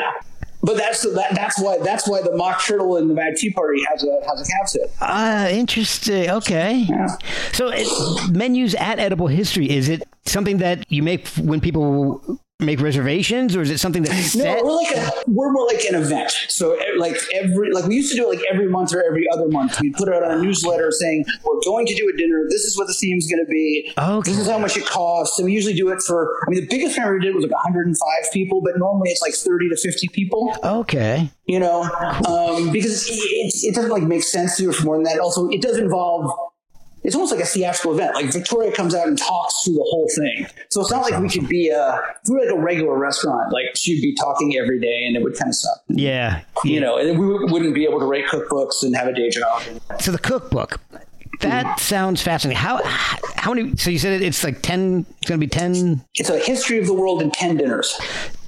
[SPEAKER 2] But that's that, that's why that's why the mock turtle in the Mad Tea Party has a has a head.
[SPEAKER 1] Ah, interesting. Okay. So, it, menus at Edible History is it something that you make when people make reservations, or is it something that's
[SPEAKER 2] No,
[SPEAKER 1] set?
[SPEAKER 2] we're like a, we're more like an event. So like every like we used to do it like every month or every other month. We put out on a newsletter saying we're going to do a dinner. This is what the theme's going to be.
[SPEAKER 1] Okay.
[SPEAKER 2] This is how much it costs. And we usually do it for. I mean, the biggest one we did was like 105 people, but normally it's like 30 to 50 people.
[SPEAKER 1] Okay.
[SPEAKER 2] You know, um, because it, it, it doesn't like make sense to do it for more than that. Also, it does involve. It's almost like a theatrical event. Like Victoria comes out and talks through the whole thing. So it's not like we could be a if we were like a regular restaurant. Like she'd be talking every day, and it would kind of suck.
[SPEAKER 1] Yeah.
[SPEAKER 2] You know, and we wouldn't be able to write cookbooks and have a day job.
[SPEAKER 1] So the cookbook. That sounds fascinating. How how many? So you said it's like ten. It's going to be ten.
[SPEAKER 2] It's a history of the world in ten dinners.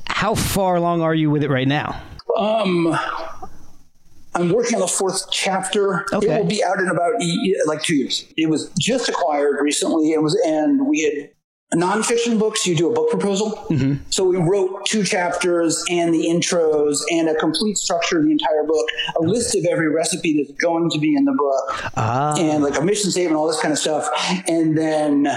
[SPEAKER 1] How far along are you with it right now?
[SPEAKER 2] Um, I'm working on the fourth chapter.
[SPEAKER 1] Okay.
[SPEAKER 2] It will be out in about like two years. It was just acquired recently. It was, and we had nonfiction books. You do a book proposal.
[SPEAKER 1] Mm-hmm.
[SPEAKER 2] So we wrote two chapters and the intros and a complete structure of the entire book, a list of every recipe that's going to be in the book,
[SPEAKER 1] Ah.
[SPEAKER 2] and like a mission statement, all this kind of stuff. And then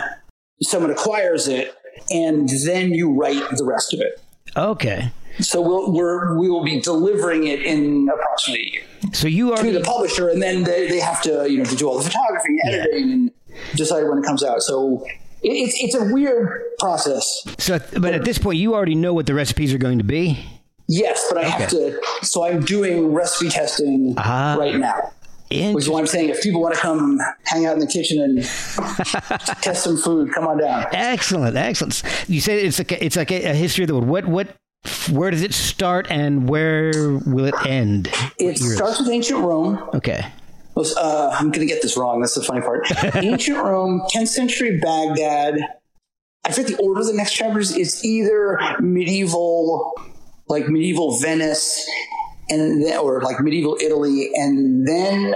[SPEAKER 2] someone acquires it, and then you write the rest of it.
[SPEAKER 1] Okay.
[SPEAKER 2] So we'll, we're, we will be delivering it in approximately a year
[SPEAKER 1] So you are
[SPEAKER 2] to the publisher, and then they, they have to you know to do all the photography, and editing, and decide when it comes out. So it, it's it's a weird process.
[SPEAKER 1] So, but at this point, you already know what the recipes are going to be.
[SPEAKER 2] Yes, but I have to. So I'm doing recipe testing
[SPEAKER 1] Ah.
[SPEAKER 2] right now. Which is why I'm saying if people want to come hang out in the kitchen and [laughs] test some food, come on down.
[SPEAKER 1] Excellent, excellent. You said it's like a, it's like a, a history of the world. What what where does it start and where will it end?
[SPEAKER 2] It starts with ancient Rome.
[SPEAKER 1] Okay.
[SPEAKER 2] Uh, I'm going to get this wrong. That's the funny part. [laughs] ancient Rome, 10th century Baghdad. I forget the order of the next chapters. It's either medieval, like medieval Venice, and then, or like medieval Italy, and then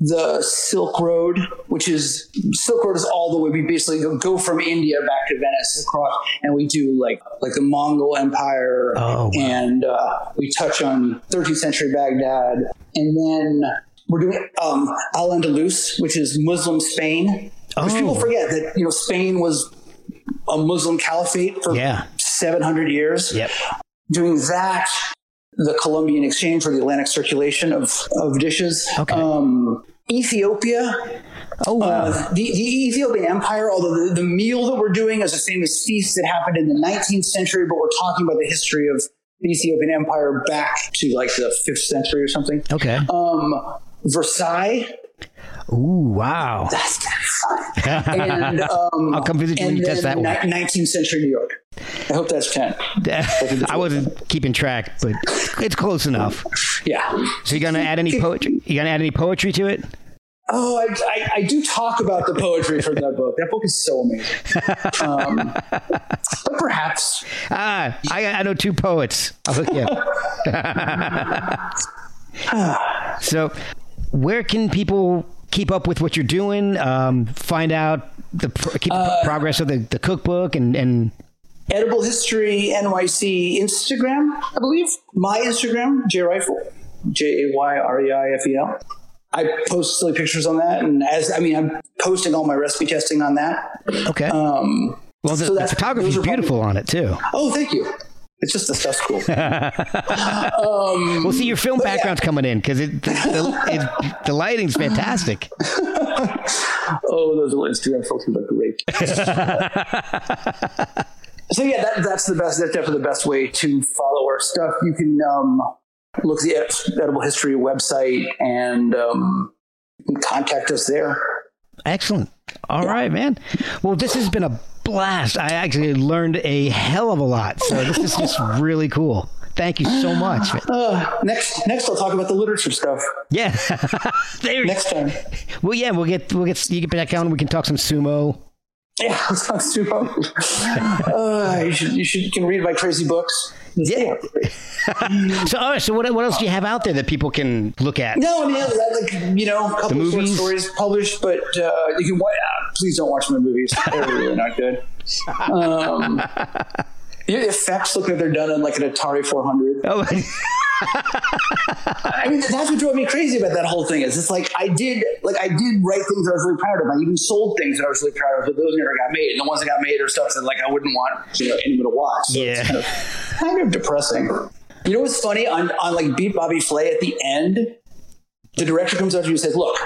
[SPEAKER 2] the Silk Road, which is Silk Road is all the way. We basically go, go from India back to Venice across, and we do like like the Mongol Empire,
[SPEAKER 1] Oh, wow.
[SPEAKER 2] and uh, we touch on 13th century Baghdad, and then we're doing um, Al Andalus, which is Muslim Spain. Which
[SPEAKER 1] Oh.
[SPEAKER 2] people forget that you know Spain was a Muslim caliphate for
[SPEAKER 1] Yeah.
[SPEAKER 2] 700 years
[SPEAKER 1] Yep.
[SPEAKER 2] doing that, the Columbian exchange or the Atlantic circulation of, of dishes.
[SPEAKER 1] Okay.
[SPEAKER 2] Um, Ethiopia,
[SPEAKER 1] Oh wow.
[SPEAKER 2] uh, the, the Ethiopian Empire, although the, the meal that we're doing is a famous feast that happened in the 19th century, but we're talking about the history of the Ethiopian Empire back to like the 5th century or something.
[SPEAKER 1] okay.
[SPEAKER 2] Um, Versailles,
[SPEAKER 1] Ooh wow.
[SPEAKER 2] that's kind of fun. And, [laughs] um,
[SPEAKER 1] I'll come visit you when you test that one.
[SPEAKER 2] 19th century New York. I hope that's 10. [laughs]
[SPEAKER 1] I wasn't keeping track, but it's close enough.
[SPEAKER 2] Yeah.
[SPEAKER 1] So you gonna add any poetry? You gonna add any poetry to it?
[SPEAKER 2] Oh, I, I, I do talk about the poetry from that book. That book is so amazing. Um, but perhaps.
[SPEAKER 1] Ah, I, I know two poets. I'll hook you up. [laughs] so, where can people keep up with what you're doing? Um, find out the pro- keep the progress of the, the cookbook and and
[SPEAKER 2] Edible History NYC Instagram, I believe. My Instagram, J Reifel, J A Y R E I F E L. I post silly pictures on that, and as I mean, I'm posting all my recipe testing on that.
[SPEAKER 1] okay.
[SPEAKER 2] Um,
[SPEAKER 1] well, the,
[SPEAKER 2] so
[SPEAKER 1] the photography is
[SPEAKER 2] are probably-
[SPEAKER 1] beautiful on it too.
[SPEAKER 2] oh, thank you. It's just the stuff's cool. [laughs] um,
[SPEAKER 1] Well, see, your film
[SPEAKER 2] But yeah.
[SPEAKER 1] background's coming in because it, it, the lighting's fantastic. [laughs]
[SPEAKER 2] Oh, those little Instagram filters are great. [laughs] so yeah, that, that's the best. That's definitely the best way to follow our stuff. You can um, look at the Edible History website and um, contact us there.
[SPEAKER 1] Excellent. All right, man. Well, this has been a blast. I actually learned a hell of a lot. So this is just [laughs] really cool. Thank you so much.
[SPEAKER 2] Uh, next, next I'll talk about the literature stuff.
[SPEAKER 1] Yeah. [laughs]
[SPEAKER 2] Next time,
[SPEAKER 1] Well, yeah, we'll get we'll get you get back on. We can talk some sumo.
[SPEAKER 2] Yeah, [laughs] sounds too. [laughs] uh, you should, you should, you can read my crazy books.
[SPEAKER 1] Yeah. [laughs] So, all right. So, what what else do you have out there that people can look at?
[SPEAKER 2] No, I mean, like you know, a couple of short stories published, but uh, you can. Uh, please don't watch my movies; they're really not good. Um, the effects look like they're done on like an Atari 400.
[SPEAKER 1] Oh, [laughs]
[SPEAKER 2] I mean, that's what drove me crazy about that whole thing. Is it's like I did, like I did write things that I was really proud of. I even sold things that I was really proud of, but those never got made. And the ones that got made are stuff that like I wouldn't want you know anyone to watch. So
[SPEAKER 1] Yeah.
[SPEAKER 2] it's kind of, kind of depressing. You know what's funny? On on like Beat Bobby Flay at the end, the director comes up to you and says, "Look."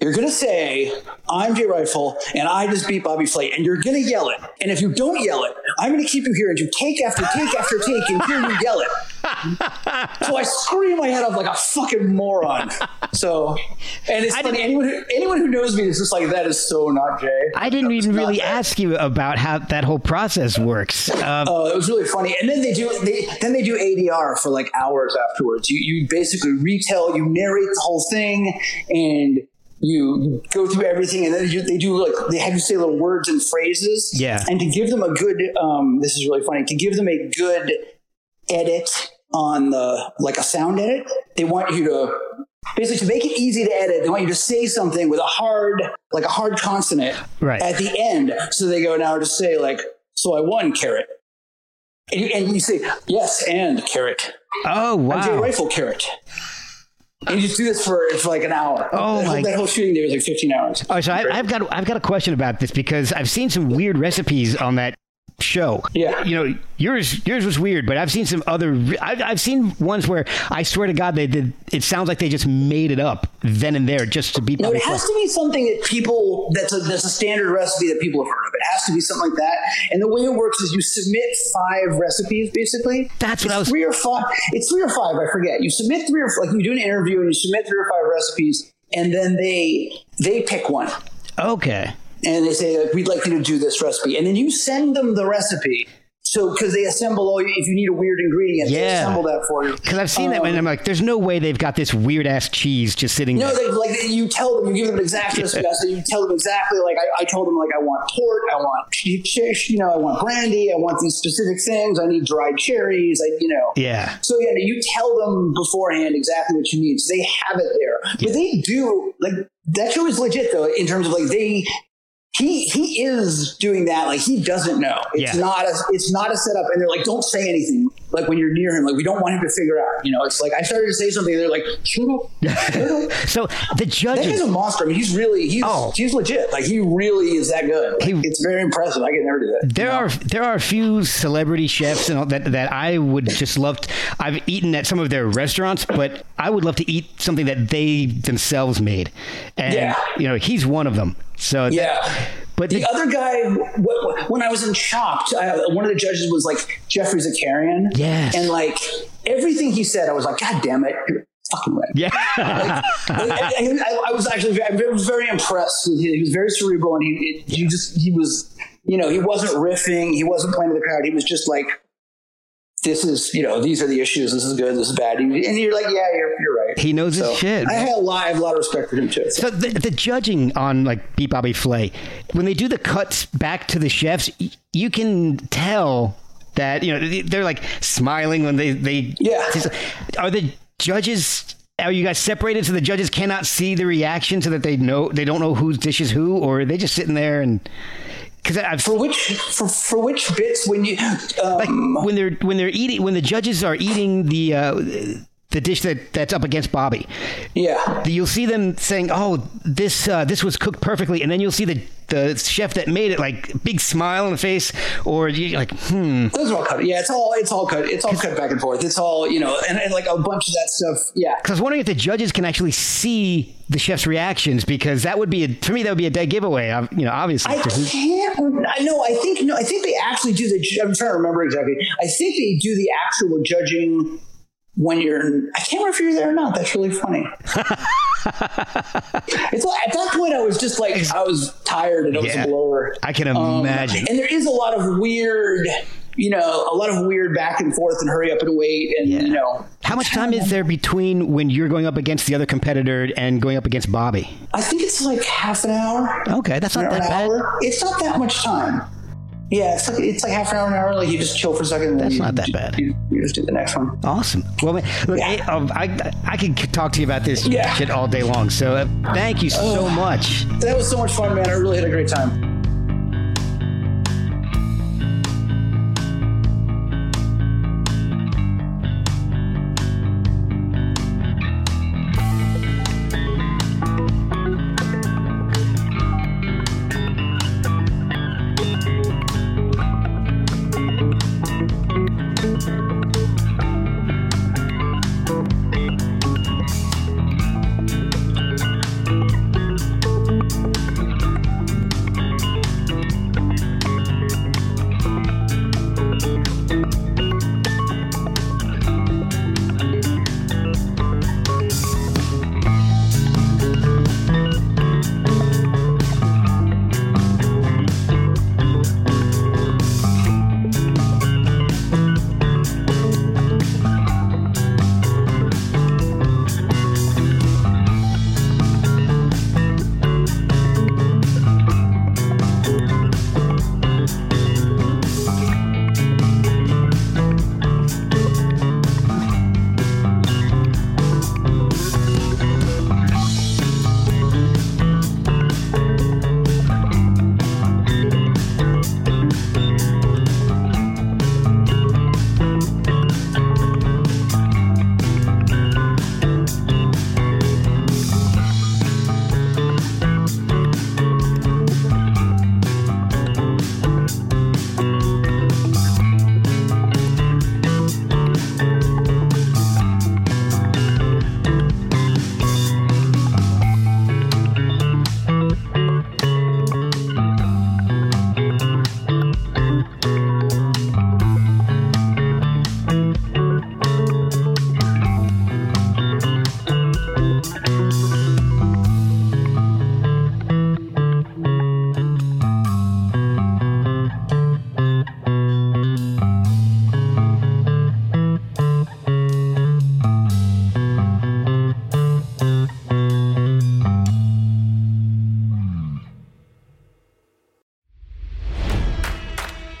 [SPEAKER 2] You're gonna say, I'm Jay Reifel, and I just beat Bobby Flay, and you're gonna yell it. And if you don't yell it, I'm gonna keep you here and do take after take after take and until you yell it. [laughs] so I scream my head off like a fucking moron. So, and it's funny. Anyone who anyone who knows me is just like that is so not Jay.
[SPEAKER 1] I didn't even really
[SPEAKER 2] that.
[SPEAKER 1] ask you about how that whole process works. [laughs] Um,
[SPEAKER 2] Oh, it was really funny. And then they do they then they do ADR for like hours afterwards. You you basically retell, you narrate the whole thing, and you, go through everything, and then they do, they do like they have you say little words and phrases.
[SPEAKER 1] Yeah.
[SPEAKER 2] And to give them a good, um, this is really funny. To give them a good edit on the like a sound edit, they want you to. Basically, to make it easy to edit, they want you to say something with a hard, like a hard consonant
[SPEAKER 1] Right.
[SPEAKER 2] at the end. So they go now to say like, "So I won, carrot," and you, and you say, "Yes, and carrot."
[SPEAKER 1] oh wow!
[SPEAKER 2] Reifel carrot. And you just do this for, for like an hour.
[SPEAKER 1] Oh,
[SPEAKER 2] that,
[SPEAKER 1] my-
[SPEAKER 2] whole, that whole shooting day was like 15 hours.
[SPEAKER 1] Oh, so I, I've got I've got a question about this because I've seen some weird recipes on that show.
[SPEAKER 2] Yeah.
[SPEAKER 1] you know yours yours was weird, but I've seen some other. I've, I've seen ones where I swear to God they did. It sounds like they just made it up then and there just to be.
[SPEAKER 2] No, it has to be something that people that's a that's a standard recipe that people have heard of. It has to be something like that. And the way it works is you submit five recipes basically.
[SPEAKER 1] That's what
[SPEAKER 2] It's
[SPEAKER 1] I was-
[SPEAKER 2] three or five. It's three or five. I forget. You submit three or like you do an interview and you submit three or five recipes, and then they they pick one
[SPEAKER 1] Okay.
[SPEAKER 2] And they say like, we'd like you to do this recipe, and then you send them the recipe so because they assemble all if you need a weird ingredient, they assemble that for you.
[SPEAKER 1] Because I've seen that, um, and I'm like, there's no way they've got this weird ass cheese just sitting
[SPEAKER 2] No,
[SPEAKER 1] there.
[SPEAKER 2] they, like you tell them, you give them an exact recipe. So you tell them exactly. Like I, I told them, like I want port, I want ch- ch- you know, I want brandy, I want these specific things. I need dried cherries. I, you know.
[SPEAKER 1] Yeah.
[SPEAKER 2] So yeah, you tell them beforehand exactly what you need, so they have it there. But they do like that show is legit though in terms of like they. He he is doing that like he doesn't know. It's
[SPEAKER 1] Yeah.
[SPEAKER 2] not a it's not a setup, and they're like, don't say anything. Like when you're near him, like we don't want him to figure out. You know, it's like I started to say something, they're like, shut up, shut up. [laughs]
[SPEAKER 1] So the
[SPEAKER 2] That
[SPEAKER 1] judges.
[SPEAKER 2] guy's a monster. I mean, he's really he's
[SPEAKER 1] Oh.
[SPEAKER 2] he's legit. Like he really is that good. Like,
[SPEAKER 1] He-
[SPEAKER 2] it's very impressive. I can never do that.
[SPEAKER 1] There are there are a few celebrity chefs and all that that I would just love. To, I've eaten at some of their restaurants, but I would love to eat something that they themselves made. And
[SPEAKER 2] Yeah.
[SPEAKER 1] you know, he's one of them. So that-
[SPEAKER 2] Yeah.
[SPEAKER 1] But
[SPEAKER 2] The
[SPEAKER 1] the,
[SPEAKER 2] other guy, wh- wh- when I was in Chopped, I, one of the judges was like Geoffrey Zakarian.
[SPEAKER 1] Yes.
[SPEAKER 2] And like everything he said, I was like, God damn it, you're fucking right.
[SPEAKER 1] yeah,
[SPEAKER 2] I, I- I was actually I was very impressed with him. He was very cerebral, and he he just he was you know he wasn't riffing, he wasn't playing to the crowd. He was just like, this is you know these are the issues. This is good. This is bad. And you're like, yeah, you're you're right.
[SPEAKER 1] He knows his shit.
[SPEAKER 2] I have a lot, I have a lot of respect for him too.
[SPEAKER 1] So the, the judging on like Beat Bobby Flay, when they do the cuts back to the chefs, you can tell that you know they're like smiling when they they
[SPEAKER 2] Yeah.
[SPEAKER 1] Are the judges? Are you guys separated so the judges cannot see the reaction so that they know they don't know whose dish is who, or are they just sitting there and I've
[SPEAKER 2] For which for, for which bits when you um,
[SPEAKER 1] like when they're when they're eating when the judges are eating the uh, the dish that that's up against Bobby.
[SPEAKER 2] yeah
[SPEAKER 1] you'll see them saying, "Oh, this uh, this was cooked perfectly," and then you'll see the the chef that made it like big smile on the face, or you like, "Hmm."
[SPEAKER 2] those are all cut. Yeah, it's all it's all cut. It's all cut back and forth. It's all you know, and, and like a bunch of that stuff. Yeah,
[SPEAKER 1] Because I was wondering if the judges can actually see the chef's reactions, because that would be a, for me that would be a dead giveaway. You know, obviously.
[SPEAKER 2] I can't. I know. I think no. I think they actually do the. I'm trying to remember exactly. I think they do the actual judging when you're. I can't remember if you're there or not. That's really funny. [laughs] it's like, at that point I was just like I was tired and it was
[SPEAKER 1] Yeah.
[SPEAKER 2] a blur.
[SPEAKER 1] I can
[SPEAKER 2] Um,
[SPEAKER 1] imagine.
[SPEAKER 2] and there is a lot of weird. You know, a lot of weird back and forth and hurry up and wait and
[SPEAKER 1] Yeah.
[SPEAKER 2] you know.
[SPEAKER 1] How much time is there between when you're going up against the other competitor and going up against Bobby?
[SPEAKER 2] I think it's like half an hour.
[SPEAKER 1] Okay, that's not that bad.
[SPEAKER 2] hour. It's not that much time. Yeah, it's like it's like half an hour, an hour. Like you just chill for a second.
[SPEAKER 1] That's
[SPEAKER 2] you,
[SPEAKER 1] not that bad.
[SPEAKER 2] You, you just do the next one.
[SPEAKER 1] Awesome. Well, look,
[SPEAKER 2] Yeah.
[SPEAKER 1] I, um, I I could talk to you about this
[SPEAKER 2] Yeah.
[SPEAKER 1] shit all day long. So uh, thank you so much.
[SPEAKER 2] That was so much fun, man. I really had a great time.